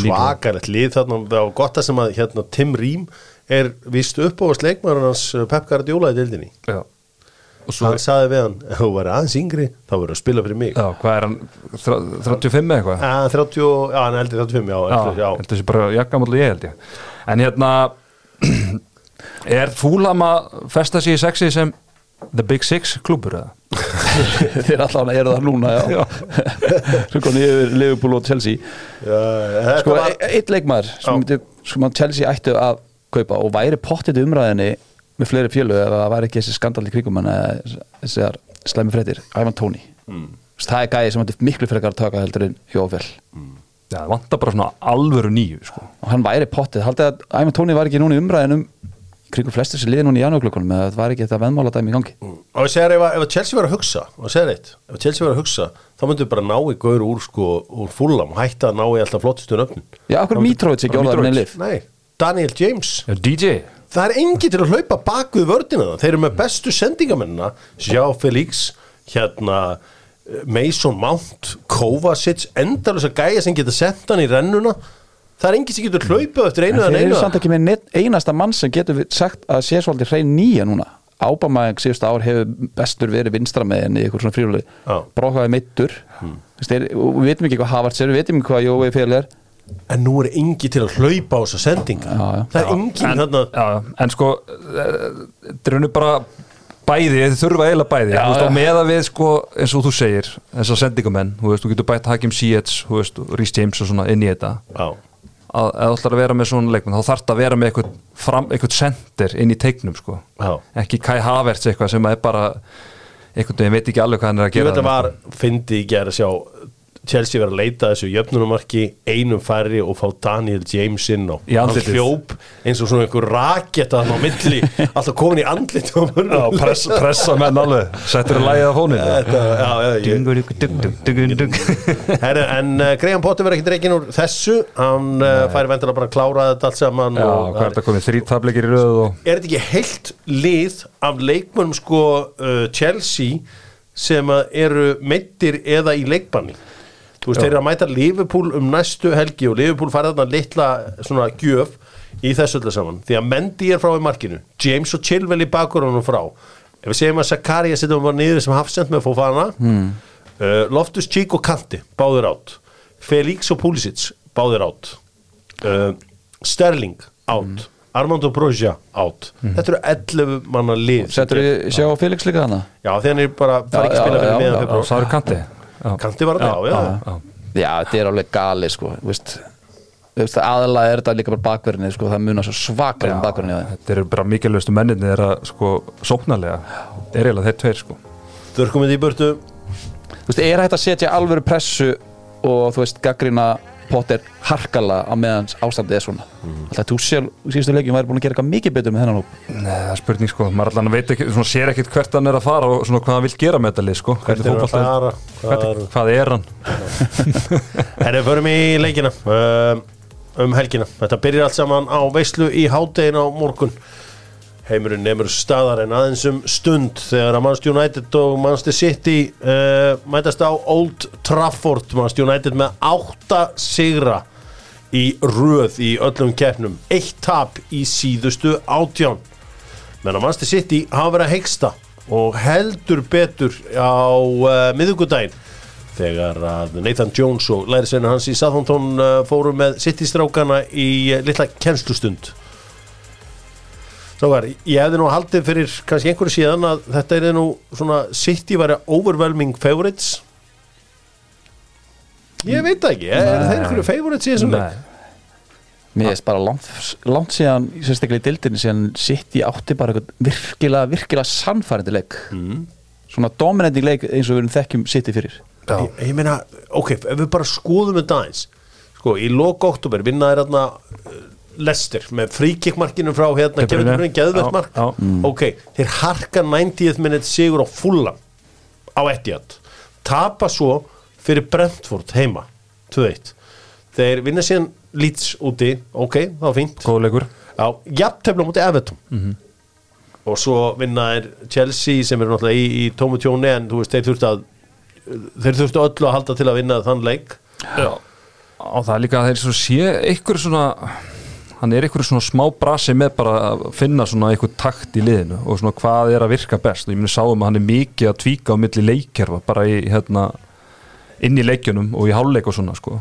svakalegt lið þarna það var gott að sem að hérna, Tim Rím er vist upp á sleikmaður hans uh, Pep Guardiola í deildinni Já. og hann sagði við hann, ef þú væri aðeins yngri þá verður að spila fyrir mig já, hvað er hann þrjá- 35 eða eitthvað Ah, 30, og- já, hann er eldri 35, já, já, já, já. held þessi bara jakkamall ég held ég en hérna er Fúlam að festa sig í sexi sem The Big Six klúbur eða? Þeir allan eru það núna já. Svo kom niður Liverpool og Chelsea já Sko, var, e- eitt leikmaður Já. sem, sem að Chelsea ættu að kaupa og væri pottið umræðinni með fleiri fjölu ef það væri ekki þessi skandal í kringum en þessar slæmi fréttir Ivan Tóni. Mm. það er gæði sem hætti miklu frekar að taka heldur en Jófell Já, það vantar bara svona alvöru nýju sko. og hann væri pottið, haldið að Ivan Tóni var ekki núna í umræðinum kringum flestir sem liði núna í janúarklokkunum eða það var ekki þetta veðmála dæmi í gangi? Og ég segir ef, ef Chelsea var að hugsa og segir eitt, ef Chelsea var að hugsa þá myndum við bara ná í gaur úr sko úr fúlam og hætta að ná í alltaf flottustu nöfnin. Já, okkur Mitrovic ekki orðaður með lif nei, Daniel James. DJ það er engi til að hlaupa bak við vördina það þeir eru með bestu sendingamennina Sjá Felix hérna Mason Mount Kovacic, endalus að gæja sem geta sendt hann í rennuna. Það er engi sem getur hlaupað eftir einu En eða þeir einu eru samt ekki með net, einasta mann sem getur sagt að sé svolítið hrein nýja núna. Ábamæðing síðust ár hefur bestur verið vinstra með henni í ykkur svona fríluleg brókaði mittur hmm. við veitum ekki hvað Havertz er, við veitum ekki hvað Jói Fél er En nú er engi til að hlaupa á þessa sendinga Já, já. Það er engin en, já, en sko eh, er unni bara bæði þið þurfa eiginlega bæði. Og meða við sko eins og þú segir þessar sendingamenn, þú veist, þú getur bætt Hakim Ziyech, þú veist, Rhys James og svona inn í þetta. Að þú ætlar að vera með svona leikmenn þá þarf það að vera með eitthvað, eitthvað center inn í teiknum sko, já. Ekki Kai Havertz eitthvað sem er bara einhvern veginn veit ekki alveg hvað hann er að Ég gera veit að var, fyndi í gera að sjá Chelsea verið að leita þessu jöfnunumarki einum færri og fá Daniel James inn á. Í Hann hljóp eins og svona einhver raketta hann á milli alltaf komin í andlit á. Já, press, pressa menn alveg. Settur að já, ég, Herri, en uh, Graham Potter verður ekki dreikin úr þessu. Hann uh, færi vendilega bara að klára þetta allt saman Já, og hvað er þetta komið, þrý tableikir í röðu og er þetta ekki heilt lið af leikmönnum sko uh, Chelsea sem eru meittir eða í leikbanni þú veist, þeir eru að mæta Liverpool um næstu helgi og Liverpool færi þarna litla svona gjöf í þessu öllu saman. Því að Mendy er frá í markinu James og Chilwell í bakgrunum frá. Ef við segjum að Zakaria setjum bara niður sem hafsend með Fofana hmm. uh, Loftus Cheek og Kanti, báðir átt Felix og Pulisic, báðir átt uh, Sterling átt Armando Broja átt þetta eru 11 manna lið Settur við sjá Felix líka hana? já hann er bara fara ekki Já, að spila já, fyrir já, meðan það eru kanti. Kanti var þetta, já, já, já. Já, þetta er alveg gali sko þú veist, þú veist, aðalega er þetta líka bara bakverðinni sko, það munar svo svakar um bakverðinni. Þetta eru bara mikilvægstu menninni þeirra sko sóknarlega. Það er eiginlega þeir tveir sko. Þurrkum við í burtu. Þú veist, er hægt að setja alvöru pressu og þú veist, gaggrina Potter harkala á meðan ástandið er svona Mhm. Alltaf þú síðustu leikjum væri búin að gera eitthvað mikið betur með þennan hóp Nei, það er spurning sko, maður allan veit ekki, svona sér ekkit hvert hann er að fara og svona hvað hann vil gera með þetta lið sko hvert er hann að fara hvað Hvað, er hvað er hann? Herri, förum í leikina um, um helgina. Þetta byrjar allt saman á veislu í hádegin á morgun. Heimurinn nefnur staðar en aðeins um stund þegar að Manchester United og Manchester City uh, mætast á Old Trafford. Manchester United með átta sigra í röð í öllum keppnum. Eitt tap í síðustu átján. Menn að Manchester City hafa verið að heiksta og heldur betur á uh, miðugudaginn þegar að Nathan Jones og lærisveinu hans í Southampton uh, fóru með City-strákana í uh, litla kennslustund Strákar, ég hefði nú haldið fyrir kannski einhverju síðan að þetta er nú svona City væri overwhelming favorites Ég veit það ekki, er þeir einhverju favorites í þessum leik? Mér er bara langt, langt síðan sérstaklega í dildinni síðan í átti bara eitthvað virkilega, virkilega sannfærandi leik Mm. svona dominandi leik eins og við erum þekkjum í fyrir Já. Ég, ég meina, ok, ef við bara skoðum þetta aðeins sko, í loka oktober vinnaði hérna Lester með fríkikmarkinu frá hérna Kevin De Bruyne. Bruyne, geðvett Já, mark. já. ok, þeir harka 90th minute sigur á Fulham á Etihad. Tapa svo fyrir Brentford heima 2-1 þeir vinna síðan Leeds úti ok, það var fínt. Góð leikur. Já, jafntefla mútið Everton. Og svo vinna er Chelsea sem eru náttúrulega í, í tómu tjóni en þú veist, þeir þurftu að þeir þurftu öllu að halda til að vinna þann leik. Já. og það er líka að þeir svo sé einhver svona hann er einhver svona smá brasi með bara að finna svona einhver takt í liðinu og svona hvað er að virka best. Og ég muni sáum að hann er mikið að tvíka á milli leikkerfa bara í hérna inn í leikjunum og í háluleik og svona sko.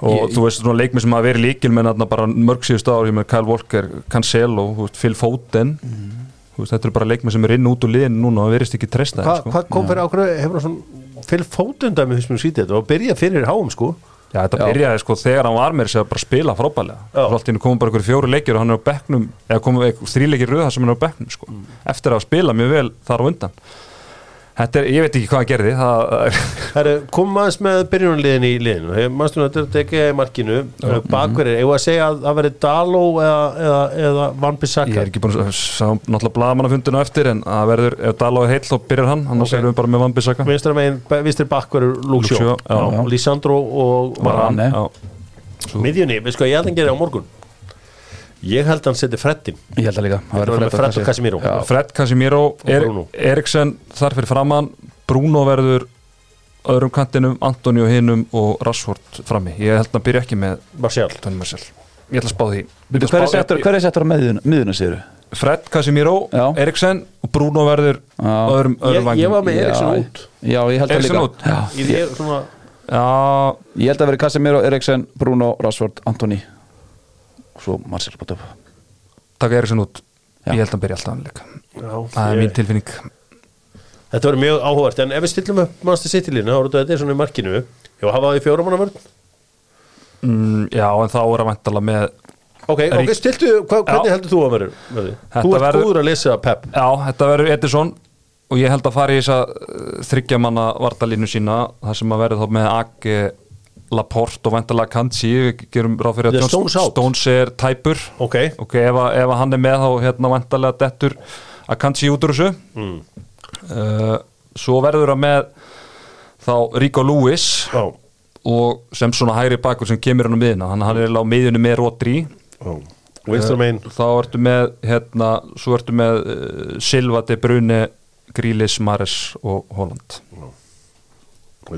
Og Ég- þú veist svona leikmi sem hafa verið líkil með þarna bara mörg síðust ári með Kyle Walker, Cancelo, Phil Foden. Þú veist, þetta eru bara leikmi sem er inn út úr liðinu núna og verist ekki treysta Hva, sko. hvað kom fyrir ákveðu hefur það svona fyrir fótundæmi þessum sítið þetta? Og byrja fyrir háum sko Já, þetta Já. byrjaði sko þegar hann var með þess að bara spila frábælega Já. Svo allt í einu komum bara einhverju fjóri leikir og hann er á bekknum eða komum þrýleikir röða sem hann er á bekknum sko. eftir að spila mjög vel þar á undan Þetta er, ég veit ekki hvað hann gerði það, Herru, komum aðeins með byrjunarliðin í liðinu. Hefur mannstu að þetta ekki í markinu. Bakverðir, eigum að segja að það veri Daló eða, eða, eða Van ég Bissaka er ekki búin að sá náttúrulega blagamannafundinu eftir en að verður, ef Daló er heill þá byrjar hann. Annars Ok. erum við bara með Vambisaka vinstra megin, vinstri bakverður Luke Luxjó Shaw, já. og Varane. Já, miðjunni, við sko ég held að gerir á morgun ég held að hann seti freddin Ég held að líka Það verður Fred Fred og Casemiro. Já. Fred Casemiro, er, Bruno. Eriksen þar fyrir framann, Bruno verður öðrum kantinum, Antoni og hinum og Rashford frammi ég held að hann byrja ekki með Marcial Tony Marcel ég ætla að spá því Bíddu, Hver er settur, hver er settur á miðjuna, miðjuna séru? Fred, Casemiro, Já. Eriksen og Bruno verður Já. á öðrum, Ég, öðrum ég var með Eriksson út Já, ég held að Eriksen líka út? Já, Ég, ég, svona, Já, Ég held að veri Casemiro, Eriksen, Bruno, Rashford, Antoni svo Marcel Bóttöf taka Eriksen út. Já. Ég held að hann byrja alltaf hann leik já, Það er ég- mín tilfinning. Þetta verður mjög áhugavert En ef við stillum upp mannstu sittilínu þá eru þetta er svona í markinu. Jú, hafa það í fjóramanna vörn? Mm, Já, en þá er að vantala með Ok, Er ok, stiltu, hva, hvernig Já. heldur þú að verður? Þú ert verður- góður að lesa Pep. Já, þetta verður Edison og ég held að fara í þessa uh, þryggjamanna vartalínu sína þar sem að verður þá með Ake Laporte og vantalega Kansi við gerum ráð fyrir að Stones. Stones er tæpur. Ok, ok, ef, að, ef að hann er með þá hérna vantalega dettur að Kansi út úr þessu. Mm. uh, svo verður að með þá Rico Lewis já, og sem svona hægri bakur sem kemur hann á miðina hann, hann er á miðjunni með Rodri. Vinstra megin. Þá ertu með hérna, svo ertu með uh, Silva, De Bruyne Grílis, Mares og Holland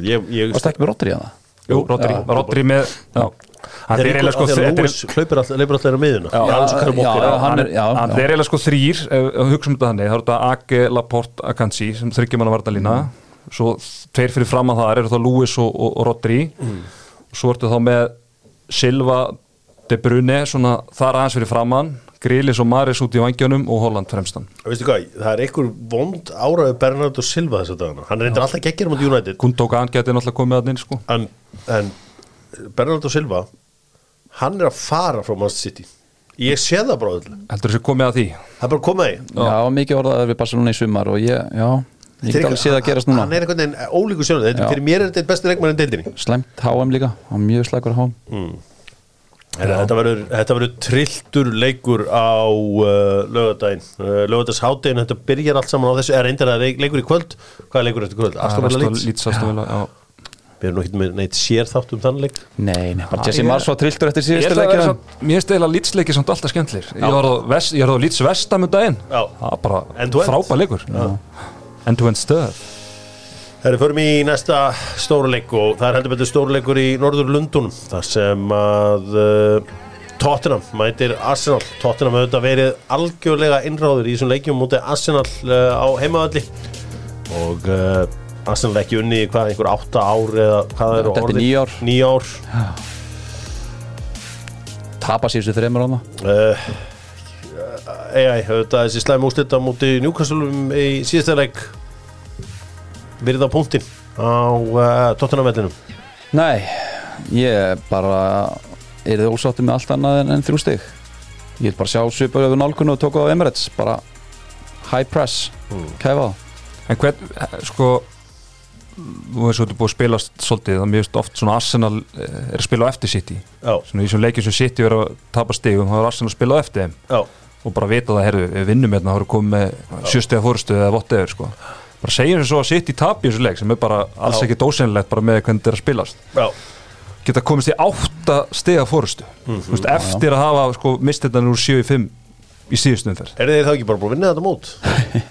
Ég, ég Varst ekki með Rodri að það? Jú, Rodri, með já. hann er eiginlega sko þetta er- alltaf Já, hann er- er eiginlega sko þrýr hugsa um þetta þannig, þá er þetta Ake, Laporte, Akansi sem þryggjum hann að vartalína svo tveir fyrir fram að það eru þá Lewis og, og, og Rodri. Svo ertu þá með Silva, De Bruyne svona þar aðeins fyrir framann Grílis og Maris út í vangjónum og Holland fremstan. Veistu hvað, það er einhver vond áraði Bernardo Silva þess að dagana. Hann reyndir alltaf geggjur mot United. Kundogan geti náttúrulega komið að inn sko. En, en Bernardo Silva hann er að fara frá Man City. Ég sé það bara öll heldur þessi komið að því? Það er bara að koma í Já, mikið orðaður við Barcelona í sumar og ég, já, ég get alveg séð að gerast núna. Hann er einhvern veginn ólíku Já. fyrir mér er þetta besti leikmann en deildinni. Slæmt HM líka, hann er mjög slagur HM Herra, Þetta verður, þetta verður trilltur leikur á uh, lögadaginn uh, lögadagsháttegin, þetta byrjar allt saman á þessu. Er reyndar að leik, leikur í kvöld? Hvað er leikur eftir kvöld? Leeds? Lítz Við erum nú ekki með neitt sér þátt um þann leik. Nei, nei, bara Jesse Mars var trilltur eftir síðustu leikina. Mér finnst eiginlega lýtsleiki samt alltaf skemmtlir Ég var á Vest- ég var á Lýts Vestam um. Það var bara frábær leikur. End to stöð Herri, förum í næsta stóra leik og það er heldur betur stóra leikur í Norður Lundunum þar sem að uh, Tottenham mætir Arsenal. Tottenham hefur þetta verið algjörlega innráður í þessum leikjum mútið Arsenal uh, á heimavalli og uh, Arsenal ekki unni í hvað, einhver átta ár eða hvað það eru Þetta er níu ár. níu ár. Tapa síðustu þreymur á það uh, Ei, þetta þessi slæm úslita múti Newcastle í síðasta leik virða punktin á uh, Tottenham vellinum Nei, ég bara er þið ósáttu með allt annað en, en þrjú stig. Ég vil bara sjá svipur öfur nálgun og tóku á Emirates bara high press. Mm. kæfa á En hvern, sko Þú veist, þú ert búið að spila svolítið Það er mjög oft svona Arsenal eh, er að spila á eftir City. Já, Svona í þessum leikjum sem City verður að tapa stigum þá er Arsenal að spila á eftir þeim. Já. Og bara vita það, herru, við vinnum hérna þá erum við komið með sjöstega fórustu eða whatever sko. Bara segjum við svo að tap í þessu leik sem er bara alls ekki dósennilegt bara með hvernig þetta er að spilast Já, geta komist í átta stega fórustu mm Mhm. veist, eftir að hafa sko, mist þetta úr 7 í 5 í síðustu umferð. Er þeir þá ekki bara búin að vinna þetta mót?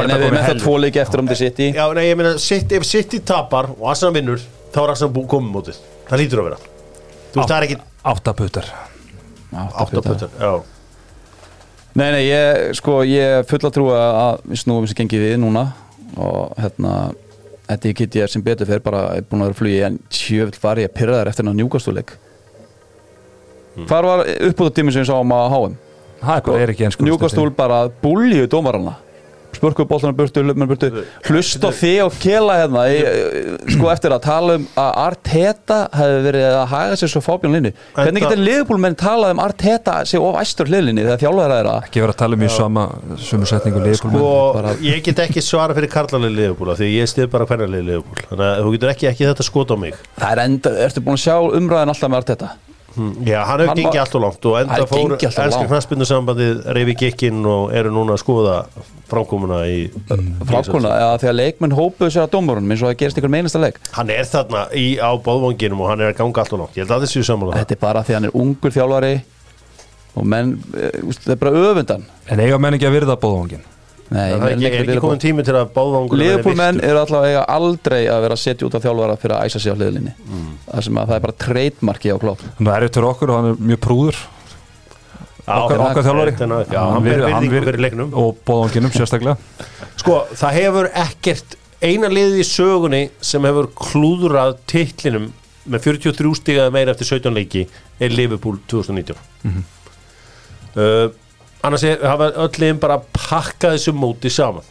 er nei, þetta með það tvo leiki eftir um til City. Já, nei, ég meina, ef City tapar og Arsenal vinnur, þá er Arsenal komið mótið. Það lítur að vera. Þú veist, það er ekki átta putar. Átta puttar Já, Nei, nei, ég, sko, ég full að trúa að við snúum sem gengið við núna og hérna Þetta ég get ég sem betur fyrir bara búin að vera flugi en sjöfull var ég að pyrra þær eftir hennar njúkastuleik Hvar var uppbúða tími sem ég sá um að háum? Njúkastúl bara búlju dómarana spörkuðu bóltanum burtu, hlupnum burtu. Hlust á þig og kela hérna í, sko eftir að tala um að Arteta hefði verið að haga sér svo fábjörn linni hvernig getur liðbúlmenn talað um Arteta sig of æstur hliðlinni þegar þjálfur er að ekki vera að tala um í sama sömu setningu liðbúl og bara- ég get ekki svara fyrir karlalegi liðbúla því ég stið bara hvernig liðbúl Þannig að þú getur ekki, ekki þetta skot á mig. Það er enda, ertu búin að sjá umræðin alltaf með Arteta Já, hann hefur gengið allt og langt og enda fór ennska knastbyndu reyfi gikkin og eru núna að skoða framkomuna í frákona, eða þegar leikmenn hópuðu sér að dómarunum eins og það gerist ykkur meinasta leik. Hann er þarna í, á báðvanginum og hann er að ganga allt og langt. Ég held að sammála það. Þetta er bara því hann er ungur þjálfari og menn, eh, úst, það er bara öfundan. En eiga menn ekki að virða bóðvangin Nei, Það er ekki, ekki komin tími til að báðvangur Liðbúlmenn eru alltaf eiga aldrei að vera að setja út af þjálfara fyrir að æsa sig á hliðlinni. Mm. það sem að það er bara treytmarki á klopp. Það er fyrir okkur og hann er mjög prúður. Okkar, okkar leiknum. og bóðanginum sérstaklega. Sko, það hefur ekkert eina liðið í sögunni sem hefur klúðrað titlinum með 43 stigaði meira eftir 17 leiki er Liverpool 2019 uh, annars er, hafa öll liðin bara pakkað þessu móti saman.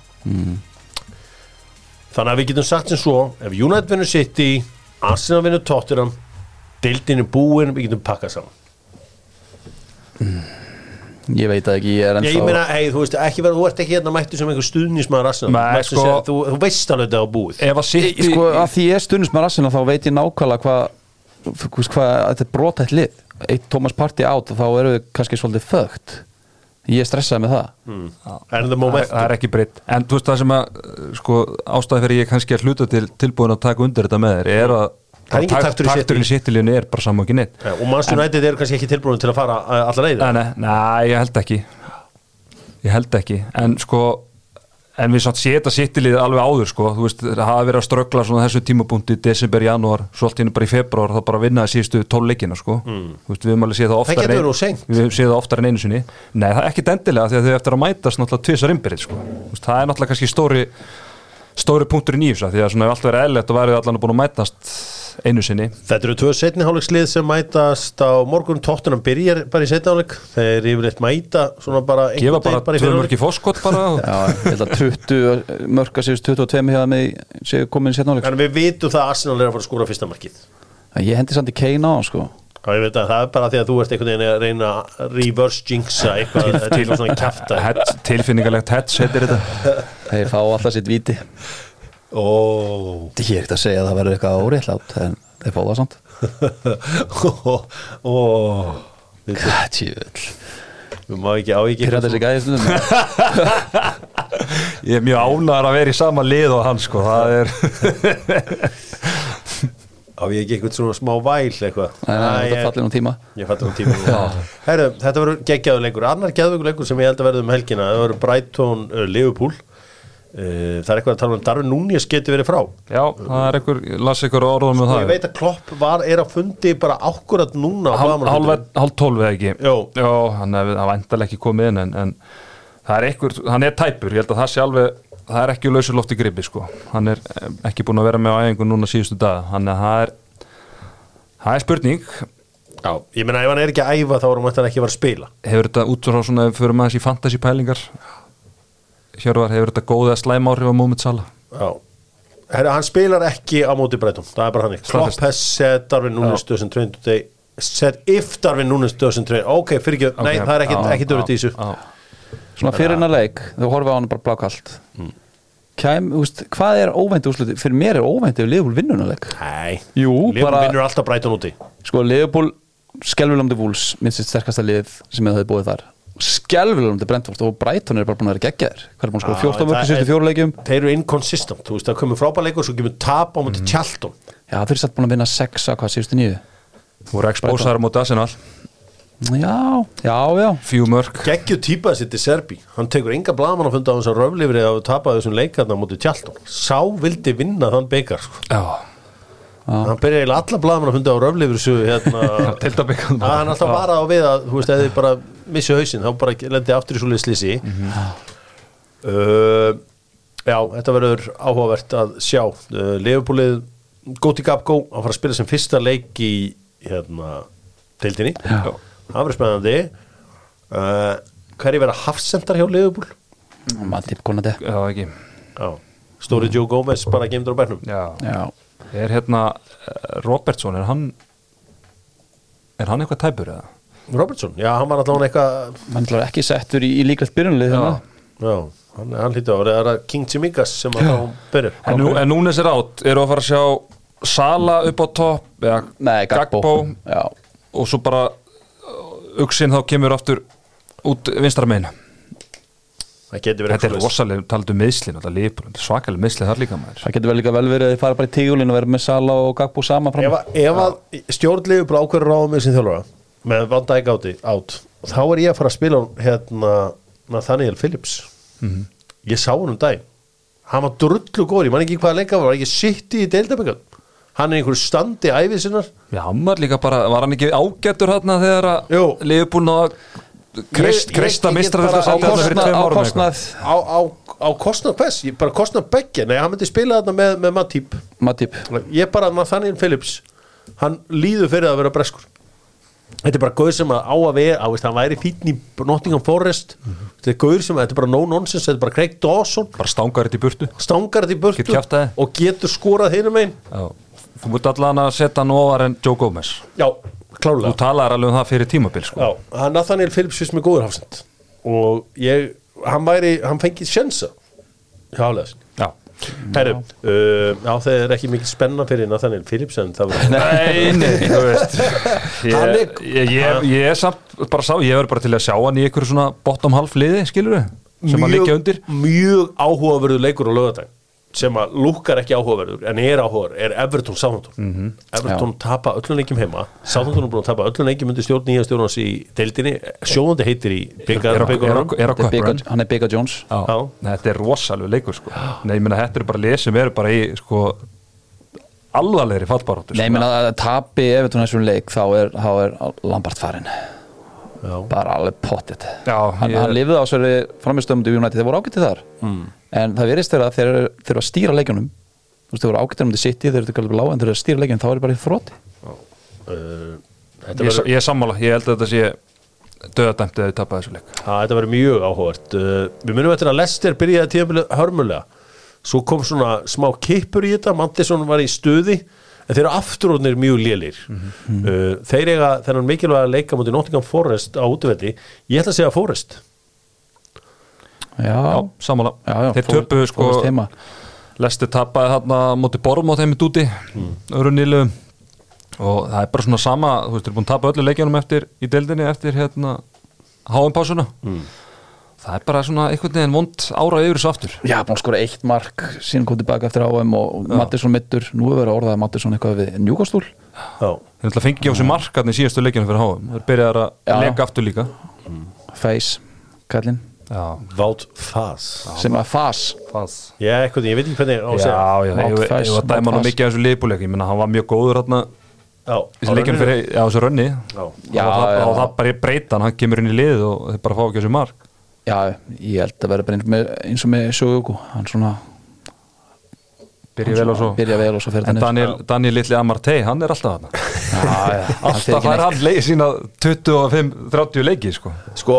Þannig að við getum sagt sem svo ef United vinnur City Arsenal vinnur Tottenham deildin er búin, við getum pakkað saman. Ég veit það ekki, ég er ég, ennþá meina, hey, þú veist, ekki vera, þú ert ekki hérna mættu sem einhver stuðnismar Arsenal. Sko- sem- þú, þú veist alveg þetta á búið. Ef að Ég- City Sko, að því ég stundist með rassina þá veit ég nákvæmlega hvað hvað, þetta er brotætt lið. Eitt Thomas Partey át og þá eru við kannski svolítið fögt ég stressaði með það. En the það moment það er ekki breytt. En þú veist það sem að uh, sko, ástæði fyrir ég kannski að hluta til tilbúin að taka undir þetta með þér er að Það er taktur í takturinn í sittilíunni er bara saman ekki neitt. Ja, og United eru kannski ekki tilbúin til að fara uh, allar nei, nei, ég held ekki. Ég held ekki. En sko en við satt séta sittilið alveg áður sko. Þú veist, það hafa verið að ströggla svona þessu tímapunkti desember, janúar, svo allt í einu bara í februar þá bara vinnaði síðustu tólleikina sko. Þú veist, við höfum alveg séð það oftar en- verið við höfum séð það oftar en einu sinni. Nei, það er ekki endilega því að þau eftir að mætast náttúrulega tvisar innbyrðið sko. Veist, það er náttúrulega kannski stóri stóri punkturinn í þessu því að svona ef allt verið eðlert og værið allan búin að mætast einu sinni. Þetta eru tvö setni hálfleikslið sem mætast á morgun. Tóttunum byrjar bara í setni hálfleik. Þeir yfirleitt mæta svona bara gefa einhvern bara veginn í tvö fyrri mörg í fóskot bara Já, ég held að 20 mörg að séust 22 hefða með séu komin í setnáleik En við vitum það að Arsenal er að fara að skóra fyrsta markið. Ég hendi samt í Kane á sko. Og ég veit að það er bara því að þú ert einhvern veginn að reyna að reverse jinxa eitthvað. Er eitthvað svona Head- tilfinningalegt heads heitir þetta. Þeir fá alltaf sitt víti Ó. Ég er ekkert að segja að það verður eitthvað óréttlátt en þeir fá það samt. Ó. Við Tjöfull við má ekki á ekki Pyrra þessi gæði stundum ég er mjög ánægður að vera í sama lið og hann sko það er Á ég ekki eitthvað svona smá væl eitthvað? Þetta fallir nú tíma. Um tíma Herru, þetta verður geggjaður leikur. Annar geggjaður leikur sem ég held að verður um helgina Það verður Brighton uh, Liverpool Það er eitthvað að tala um Darwin Núñez geti verið frá. Já, það er einhver, las einhver orðum Og það ég veit að Klopp var, er að fundi bara ákkurat núna á hálf blaðamannafundinum. hálf tólf eða ekki? Jó. já hann vandalega ekki komið inn en, en það er einhver, hann er tæpur. Ég held að það sé alveg, það er ekki lausur loft í gripi sko, hann er eh, ekki búin að vera með á æfingu núna síðustu dag, hann er það er það er spurning. Já, ég meina ef hann er ekki að æfa þá er hann ekki að vera að spila. Hefur þetta út Hjörvar, hefur þetta góða slæm áhrif á Múmið Sala Já. Herru, hann spilar ekki á móti Brighton. Það er bara hann. Klopp has said Darwin doesn't train today said if Darwin doesn't train Ok, fyrir ekki, nei Ok, það er ekki, dörrið í þessu. Svona fyrir hennar leik, þú horfið á hann bara blákalt. Kæm, þú veist, hvað er óvænt úrsluti? Fyrir mér er óvænt ef Liverpool vinnur hennar leik. Nei, bara- vinnur alltaf Brighton úti. Sko, Liverpool, skelvilandi vúls minnst sitt sterkasta lið sem það hefði búið þar Skelvilandi Brentford og Brighton er bara búin að vera geggjaðir. Hvað er búin að sko Já, 14 það mörg í er- síðustu fjóruleikjum Þeir eru inconsistent, þú veist það komur frábæð leikur svo kemur tap á móti Mm. Tjaldum Já, þeir eru satt búin að vinna 6 að hvað síðustu nýju voru expósaðar mútið Arsenal. Já, já, já. Fjú mörg Geggju típa þessi til Serbi. Hann tekur enga blaman að funda á þess að röflifri að tapa þessum leikarna móti Tjaldum Sá vildi vinna þann beikar sko. já, Hann byrja eiginlega alla blaman að funda á röflifri svo hérna hann alltaf vara á við að þú veist, eða þið bara missi hausinn, þá bara lendi aftur í svoleið slisi uh, Já, þetta verður áhugavert að sjá. Uh, Leifupúlið Góti Gabgó að fara að spila sem fyrsta leik í hérna, deildinni. Já. það verður spennandi. Uh, hverju vera hafsendar hjá Leifupúl? Já, ekki. Já, Stóri Joe Gomez bara gemdur á bernum já. Já, er hérna eh, Robertson, er hann er hann eitthvað tæpur eða? Robertson, já, hann var allavega eitthvað hann er ekki settur í, í líklegt byrjunlið Já. þannig já, hann, hann hlýtti á það er það King Chimikas sem að þá byrjar En, nú, en núna er átt, eru að fara að sjá Sala upp á topp eða Nei, Gagbo, Já, og svo bara auksin þá kemur aftur út vinstra megin það getur verið þetta er rosalega, taldu meðslin svakalega meðslið þar líka maður. Það getur vel líka vel verið að þið fara bara í tígulinn og vera með Sala og Gagbo sama fram. Ef, ef að stjórnlegu bara ákveður ráða með sin þjálfara með Van Dijk áti át þá er ég að fara að spila hérna Nathaniel Phillips. Mhm. ég sá hann um dag hann var drullu góri, mann ekki hvaða leika var ekki sitt í deildaböggan hann er einhverju standi æfið sinnar. Já, hann var líka bara, var hann ekki ágættur hérna þegar Jú. að liðbúin að get mistra þetta á kostnað, á kostnað á, á, á kostnað hvers, ég bara kostnað beggja? Nei, hann myndi spila þarna með, með Matip. Matip. Ég bara, Nathaniel Phillips hann líður fyrir að vera breskur. Þetta er bara gauð sem að á að vera á, veist, hann væri fítn í Nottingham Forest. Þetta er gauð sem, þetta er bara no nonsense þetta er bara Craig Dawson, bara stangar þetta í burtu. Stangar þetta í burtu kjaftaði. og getur skorað hinum einn þú mútt allan að setja hann ofar en Joe Gomez. Já, þú klálega talaðir alveg um það fyrir tímabil sko. já, hann Nathaniel Phillips fyrst með góður hafsend. Og ég, hann væri hann fengið sjensa hjá hafleðast já. Herru, uh, já það er ekki mikil spenna fyrir Nathaniel Phillips en það var Nei, nei, þú veist. Hann Ég, ég, ég, ég er samt bara sá, ég verður bara til að sjá hann í einhverju svona bottom half liði, skilur við sem að liggja undir. mjög áhugaverður leikur á lögadaginn sem að lúkar ekki áhugaverður en er áhugaverður, er Everton Southampton. Mhm. Everton tapa öllum leikjum heima. Southampton er búin að tapa öllum leikjum undir stjórn nýja stjórnans í deildinni, sjóðandi heitir í Er byggar, á- er á- byggar er á Þetta er köpur Bigga- hann er Bigga Jones. Já, Já. þetta er rosalega leikur sko. Nei, ég meina, þetta eru bara lið sem eru bara í sko alvarlegri fallbaróttu Nei, ég meina að tapi þetta þessum leik þá er, er Lambart farin Já. bara alveg pottit Já, hann, ég- hann lifði á framistömmum United, þeir voru ágættið þar. Mm. en það verðist þeirra að þeir eru- að stýra leikjunum þú veist, þeir voru ágættið um til City þeir eru ekki alveg lág, en þeir eru að stýra leikjunum þá er það bara í þrótti Uh, þetta Ég, er sammála, ég held að þetta sé döðadæmt eða þau tapa þessu leik. Þetta verður mjög áhugavert. Uh, Við munum eftir að Lester byrjaði tíðanbilið hörmulega. Svo kom svona smá kippur í þetta. Mantisson var í stuði En þeir eru afturónir mjög lélir Mhm. uh, Þeir eiga þennan mikilvæga leika mútið Nottingham Forest á útvelli Ég ætla að segja Forest já, Já, já, Þeir töpuðu sko. Lesti tapaði þarna móti Bormót heimit úti mm. öðru nýlu og það er bara svona sama þú veist, þeir eru búin að tapa öllu leikjanum eftir í deildinni eftir hérna HM-pásuna mm. Það er bara svona einhvern veginn vond ára yfir þessu aftur. Já, búin að skora eitt mark síðan kom tilbaka eftir áum og Mattisson mittur, nú er verið að orðaða Mattisson eitthvað við njúkastúl Já, þeir ætla að fengi á sig markarni síðastu leikjanum fyrir HM þeir byrjaði Já. að leika aftur líka. Face, kallinn. Já, Vátt Fas sem að Fas fas Já, eitthvað, ég veit ekki hvernig á að Já, já, ég var að dæma Mount hann Fass. mikið af þessu liðbúleik ég menna Já, fyrir, það, það ég held að vera bara eins með, eins og með Sjógu hann svona byrja vel og svo byrja vel og svo fer en Daniel, Daniel Litli Amartey, hann er alltaf hann já, já, alltaf neitt. hann leið sína 25-30 leiki sko. Sko,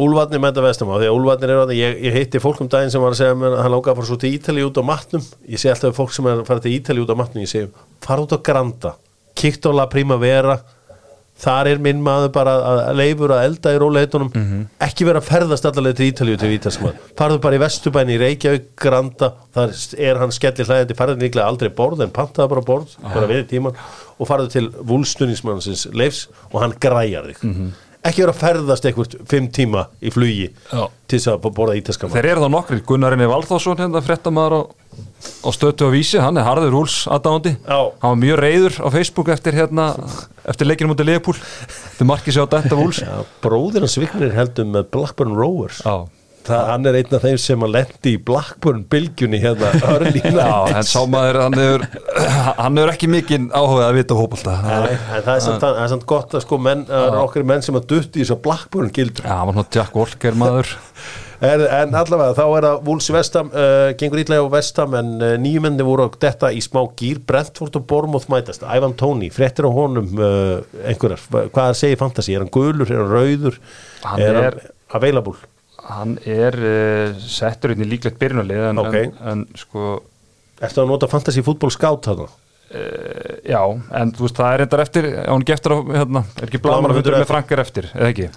Úlfarnir mænta vestam á því að Úlfarnir er að ég, ég hitti fólk um daginn sem var að segja að hann langaði að fara svo til Ítali út á matnum. Ég sé alltaf fólk sem er að fara til Ítali út á matnum ég segi, fara út á Granda kíkt á La Primavera þar er minn maður bara að leifur að elda í róleitunum ekki vera að ferðast allavega til Ítalíu til Vítasmað farðu bara í Vesturbæni í Reykjavík Granda, þar er hann skellir hlæðandi farðu líklega aldrei borð en pantaði bara borð bara við tíman og farðu til vúlstunismannsins leifs og hann græjar þig ekki vera að ferðast einhvert fimm tíma í flugi Já. til þess að borða ítaska mat þeir eru þá nokkri, Gunnarinni Valþásson hérna fréttamaður á, á stötu á vísi hann er harður úls aðdáandi Já. hann var mjög reyður á Facebook eftir hérna eftir leikinu mútið Leifbúl þetta markið sér á dætt af úls Já, bróðir hans Vignir heldur með Blackburn Rovers Já. Það, hann er einn af þeim sem að lendi í Blackburn bylgjunni hérna örlína. En sá maður, hann hefur hann hefur ekki mikinn áhuga að vita hópulta það er samt, það er samt gott að sko menn, eru okkur menn sem að dutti í þess að Blackburn gildur Já, hann var svona Jack Walker maður. En, en allavega þá er það Wolves Vestam uh, gengur ítlega á Vestam en uh, nýjumenni voru að detta í smá gýr Brentford og Bournemouth mætast. Ivan Tóni, fréttir á honum uh, einhverjar, hvað segir fantasy? Er hann gulur, er hann rauður? Hann er er- hann available Hann er uh, settur inn í líklegt byrjunarlið en, Ok. en, en sko Ertu að nota fantasy fútból scout þarna? uh, já, en þú veist það er endar eftir hann geftur á, hérna, er ekki blaman að Blaðamannafundur með eftir. Frankar eftir, eða ekki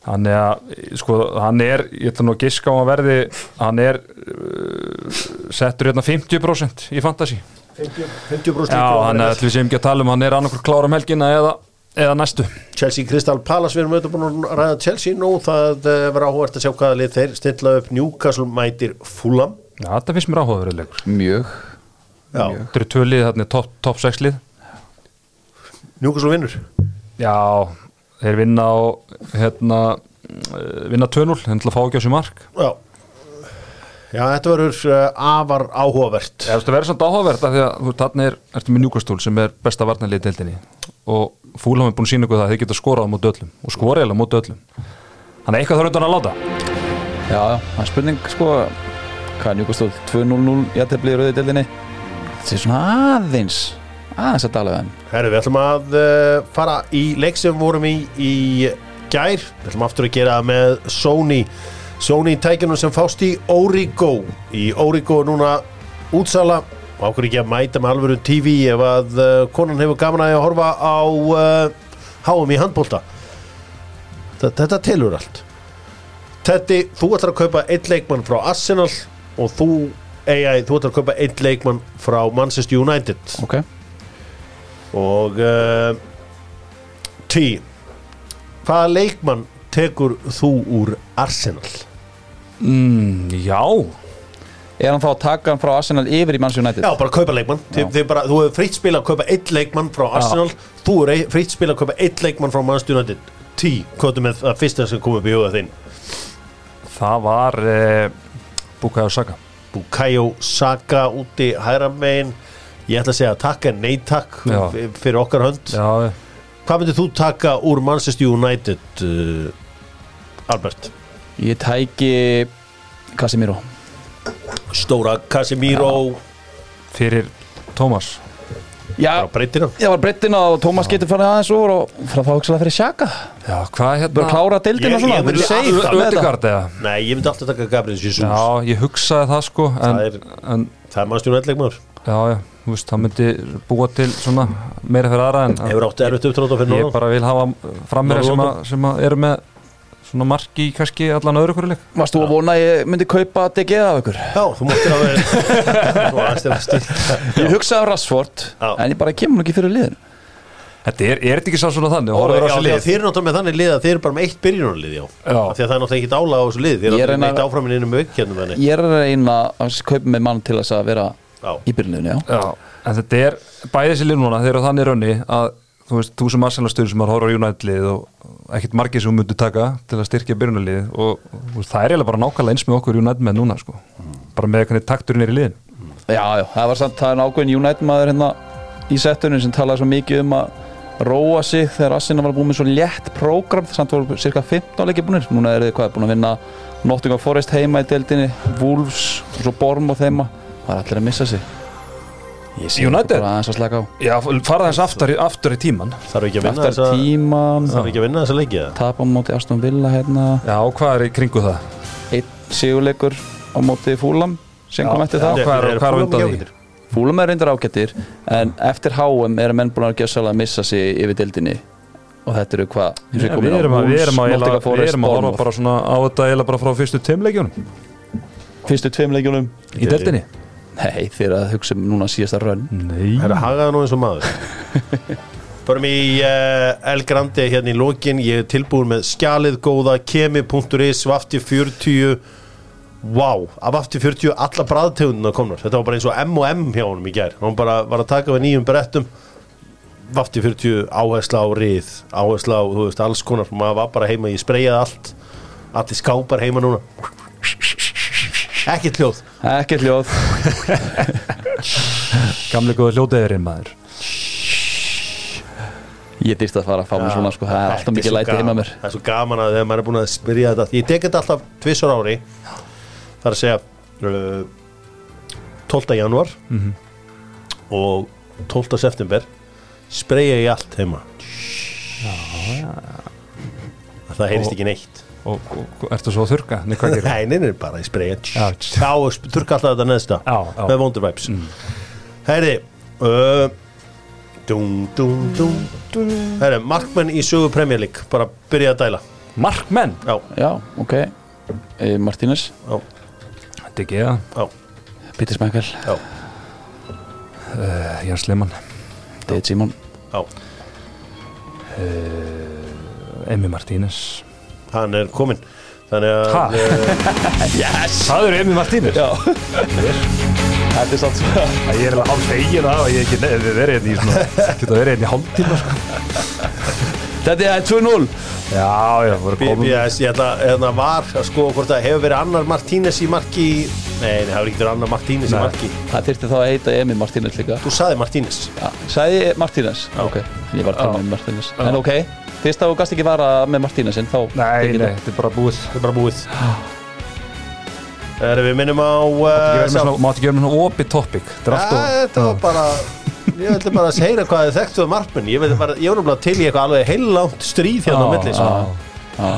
Hann er að, sko, hann er, ég ætla nú að giska á að verði, hann er uh, settur hérna 50% í fantasy. 50%, 50 Já, er, ætlum við sem ekki að tala um, hann er annarkur klára um helgina eða, eða næstu. Chelsea Crystal Palace, við erum auðvitað búin að ræða Chelsea nú, það uh, verður áhugavert að sjá hvaða lið þeir stilla upp. Newcastle mætir Fulham. Já, þetta finnst mér áhugaverið leikur. mjög. Já, Þetta eru tvö lið, þarna er top, top 6 lið. Newcastle vinnur? Já, þeir vinna á, hérna, eh, vinna 2-0, þeir ætla að fá ekki á sér mark. Já, Já þetta verður uh, afar áhugavert. Það verður samt áhugavert af því að þarna er, ertu með Newcastle sem er besta varnarlið deildinni? Og Fúlam er búin að sína ykkur það að þeir geta skorað móti öllum og skorað eða móti öllum. Þannig að eitthvað þarf undan að láta. Já, það er spurning sko hvað er njúkastóð 2-0-0 jættefli í rauði deildinni? Þetta er svona aðeins aðeins að dala þeim Herru, við ætlum að uh, fara í leik sem vorum í í gær. Við ætlum aftur að gera með Sony. Sony tækjunum sem fást í Origo. Í Origo núna útsala og ákveður ekki að mæta með alvöru TV ef að uh, konan hefur gaman að horfa á háum í handbólta Þetta, telur allt. Teddy, þú ætlar að kaupa einn leikmann frá Arsenal og þú, AI, þú ætlar að kaupa einn leikmann frá Manchester United. Ok, og uh, T hvaða leikmann tekur þú úr Arsenal? mm, Já, er hann þá að taka hann frá Arsenal yfir í Manchester United? Já, bara kaupa leikmann. Þið, þið bara, þú hefur fritt spila að kaupa einn leikmann frá Arsenal. Þú er fritt spila að kaupa einn leikmann frá Manchester United. T, hvað er með það fyrsta sem kom upp í huga þinn? það var eh, Bukayo Saka. Bukayo Saka úti hæra megin. Ég ætla að segja takk en nei takk Já. fyrir okkar hönd. Já, hvað myndir þú taka úr Manchester United uh, Albert? Ég tæki Casemiro Stóra Casemiro. Fyrir Tómas Já, á ég var breyttin og Tómas getur farið aðeins úr og frá þá hugsaði fyrir sjaka Já, hvað hérna? Klára deildina Ég- svona? ég með þetta. Ödegard eða? Nei, ég myndi alltaf taka Gabriel Jesus. Já, ég hugsaði það sko en, Það er- en Það er mannstjónu leikmaður já, já, þú veist, það myndi búa til svona meira fyrir aðra en Hefur átt erfitt upptróta fyrir ég norðan. bara vil hafa frammeri sem, sem að eru með svona marki í kannski allan öðru hverju leik. Varst þú að vona að ég myndi kaupa DG af ykkur? Já, þú máttir að stíla Ég hugsaði á Rashford Já. en ég bara kemur ekki fyrir liðinu. Þetta er, er þetta ekki sá svona þannig? Já, á já, lið? þeir eru náttúrulega með þannig lið að þeir eru bara með eitt byrjunarlið já. Já. Því að það er náttúrulega ekkit álag á þessu lið. Þeir eru náttúrulega eitt áframin innum aukjörnum henni Ég er að reyna að kaupa með mann til þess að vera Já, í byrjunliðinu, að þú veist, þú sem Arsenal-stöður sem har horfður á United-lið og ekkert margir sem þú myndir taka til að styrkja byrjunarlið og veist, það er eiginlega bara nákvæmlega eins með okkur United með núna sko. bara með hvernig takturinn er í liðin Já, já, það var samt, það er nákvæmlega United maður hérna í settunum sem talaði svo mikið um að róa sig þegar Arsenal var búin með svo létt prógram. Samt voru cirka 15 leikir búinir núna er þið hvað, búin að vinna Nottingham Forest heima í deildinni Wolves og svo Borm og þeima það er allir að missa sig United? bara aðeins að slaka á Já, fara þess aftur, aftur í tíman þarf ekki að vinna þessa tíman Þarf ekki að vinna þessa leikið eða? tapa á móti Aston Villa hérna Já, hvað er í kringu það? einn sigurleikur á móti Fúlam sem kom eftir já. það hvað er- er á undan því? Fúlam er reyndar ágættir en eftir HM eru menn búin að gjössalega að missa sig yfir dildinni og þetta eru hvað Við erum að, að, að Bournemouth. bara svona á þetta eiginlega bara frá fyrstu tveimleikjunum fyrstu tveim leikjunum í deltinni nei þeir að hugsa um núna síðasta rönn. Nei. Það er að hagaða nú eins og maður. Förum í uh, El Grande hérna í lokin. Ég er tilbúin með skjalið góða kemi.is Vafti 40 Vá, af Vafti 40 alla bræðtegundina komnar. Þetta var bara eins og M&M hjá honum í gær. Hann bara var að taka við nýjum brettum. Vafti 40 áhersla á rið Áhersla á, þú veist, alls konar. Maður var bara heima, ég spreyjaði allt. Allir skápar heima núna. Ekkert hljóð ekkert ljóð. Gamli góða hljótaðurinn maður. Ég dýrst að fara að fá mér svona sko, það er alltaf mikið læti heima mér. Það er svo gaman að þegar maður er búin að spyrja þetta. Ég tek þetta alltaf tvissar ári. Það er að segja uh, 12. januar Mhm. og 12. september spreyja ég allt heima. Það heyrist Og- ekki neitt og, og, ertu svo að þurka? Nei, hvað gerir? Nei, nei, nei, bara ég spreyja Já. Já, sp- þurrka alltaf þetta neðsta með Wonder Vibes. Herri uh, dum, dum, dum Herri, markmenn í sögu Premier League. Bara byrja að dæla. Markmenn? Já, já, ok. E, Martínez, það já, Peter Smækvel uh, Jens Lehmann. David Simon. Já. Emi Martínez hann er kominn. Þannig að Ha? uh, Yes. Það eru Emi Martínez? Já. Þetta er samt svo Ég er alveg hálf fegin að ég ekki nefnir verið hérna í svona Geta verið hérna í hálftíma sko. þetta er 2-0 Já, já, voru komin. BBS, ég ætla, ætla var að skoða hvort það hefur verið annar Martínez í marki Nei, það var ekki annar Martínez í marki Það þyrfti þá að heita Emi Martínez líka. Þú saði Martínez. Ja, Sæði Martínez? Ok, ég var að tala Martínez. Já. En ok, fyrst að þú gast ekki vara með Martínezinn þá Nei, nei, það. þetta er bara búið Þetta er bara búið Erum við minnum á uh, svona- Mátti ekki vera með svona opið topic Þetta er var bara Ég vildi bara að heyra hvað þið þekktu um markmenn Ég veit bara, ég var náttúrulega til í eitthvað alveg heilangt stríð hérna á milli. Já.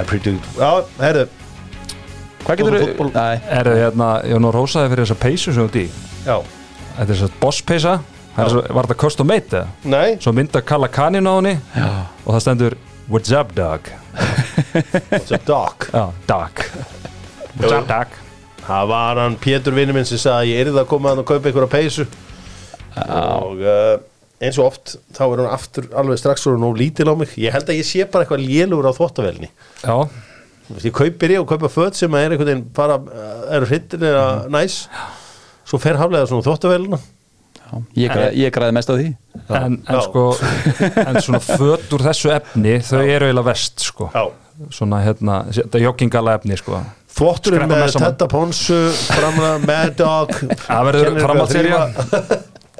I predict Já, herru Hvað getur þú? Er það hérna, ég var nú rósaði fyrir þessa peysu sem þú ert í Já Þetta er að boss peysa Það er svo- Var þetta custom made eða? Nei. Svo mynda kalla kanin á henni Og það stendur What's up dog? What's up dog? Já, dog. What's up dog? Það var hann Pétur vinnu minn sem sagði að ég yrði að koma að kaupa einhverja peysu. Og uh, eins og oft þá er hann aftur alveg strax og nú lítil á mig. Ég held að ég sé bara eitthvað lélur á þvóttavelni Já, ég kaupir ég og kaupa föt sem að er einhvern veginn bara eru hrittir eða næs. Svo fer haflega svona þvóttavelina. Ég, græði, ég græði mest á því. En, en sko En svona föt úr þessu efni Þau eru eiginlega vest sko. Já. Svona hérna, þetta joggingala efni sko. Þvotturinn með. Tetta Ponsu framlega Mad Dog. Það verður þrífa.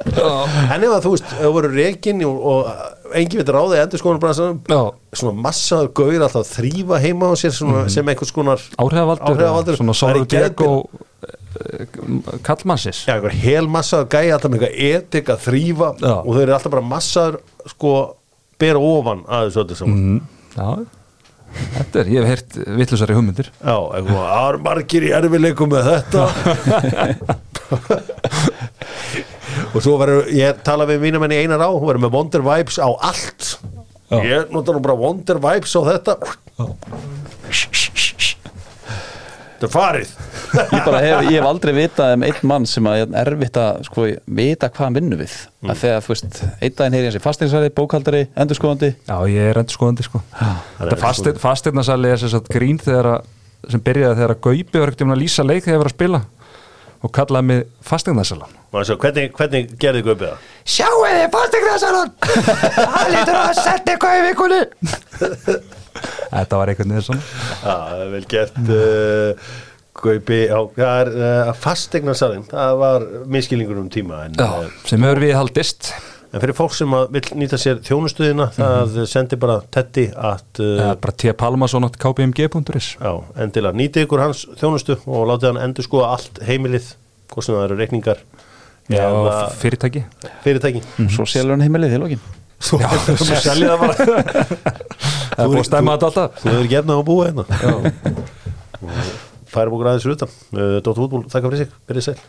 en ef að þú veist þú voru reikin og, og engin veit ráðið endur skoðan bara Já, svona massaður gaur alltaf þrýfa heima á sér svona, sem einhvers konar áhrifavaldur Áhrifavaldur. Svona Það er Diego Kallmansis Já, einhver hel massaður gæi alltaf með eitthvað etik að þrýfa Já. og þau eru alltaf bara massaður sko bera ofan að þessu öllu saman. Mm, Já, þetta er, ég hef heyrt vittlusari hugmyndir. Já, eitthvað, það er margir í erfileikum með þetta? Og svo verður ég tala við mínum enn í einar á hún verður með Wonder Vibes á allt. Já. ég nota nú bara Wonder Vibes á þetta. Þetta er farið ég, bara hef, ég hef aldrei vitað um einn mann sem er erfitt að sko, vita hvað hann vinnur við. Mm. að þegar, þú veist, einn daginn heyri hans í fasteignsæli, bókaldari, endurskoðandi. Já, ég er endur skoðandi sko Þetta fasteignasali er sagt grín þegar að, sem byrjaði þegar að Gaupi var ekkert um að lýsa leik þegar ég var að spila og kallaði mig sjá, hvernig, hvernig gerði Guðbið það? Sjáu þið fasteignasalan hann lítur að setja eitthvað í vikunni. Þetta var einhvern veginn svona. Já, vel gert uh, Já, það er uh, fastegnasalinn, það var miskilningur um tíma en, Já, uh, sem hefur við haldist. En fyrir fólk sem að vill nýta sér þjónustuðina það sendi bara tetti að uh, uh, bara T. Palmason átt kpmg.is já, endilega nýti ykkur hans þjónustu og látið hann endur skoða allt heimilið hvort sem það eru reikningar Já, eða fyrirtæki. fyrirtæki. Svo selur hann heimilið í lokin. Svo, Já, selja það bara. Það er búið að stemma þetta alltaf. Þú hefur gefnað að búa hérna færum okkur aðeins úr þetta eh, Dóttur Hútból, þakka fyrir sig, verið sæl.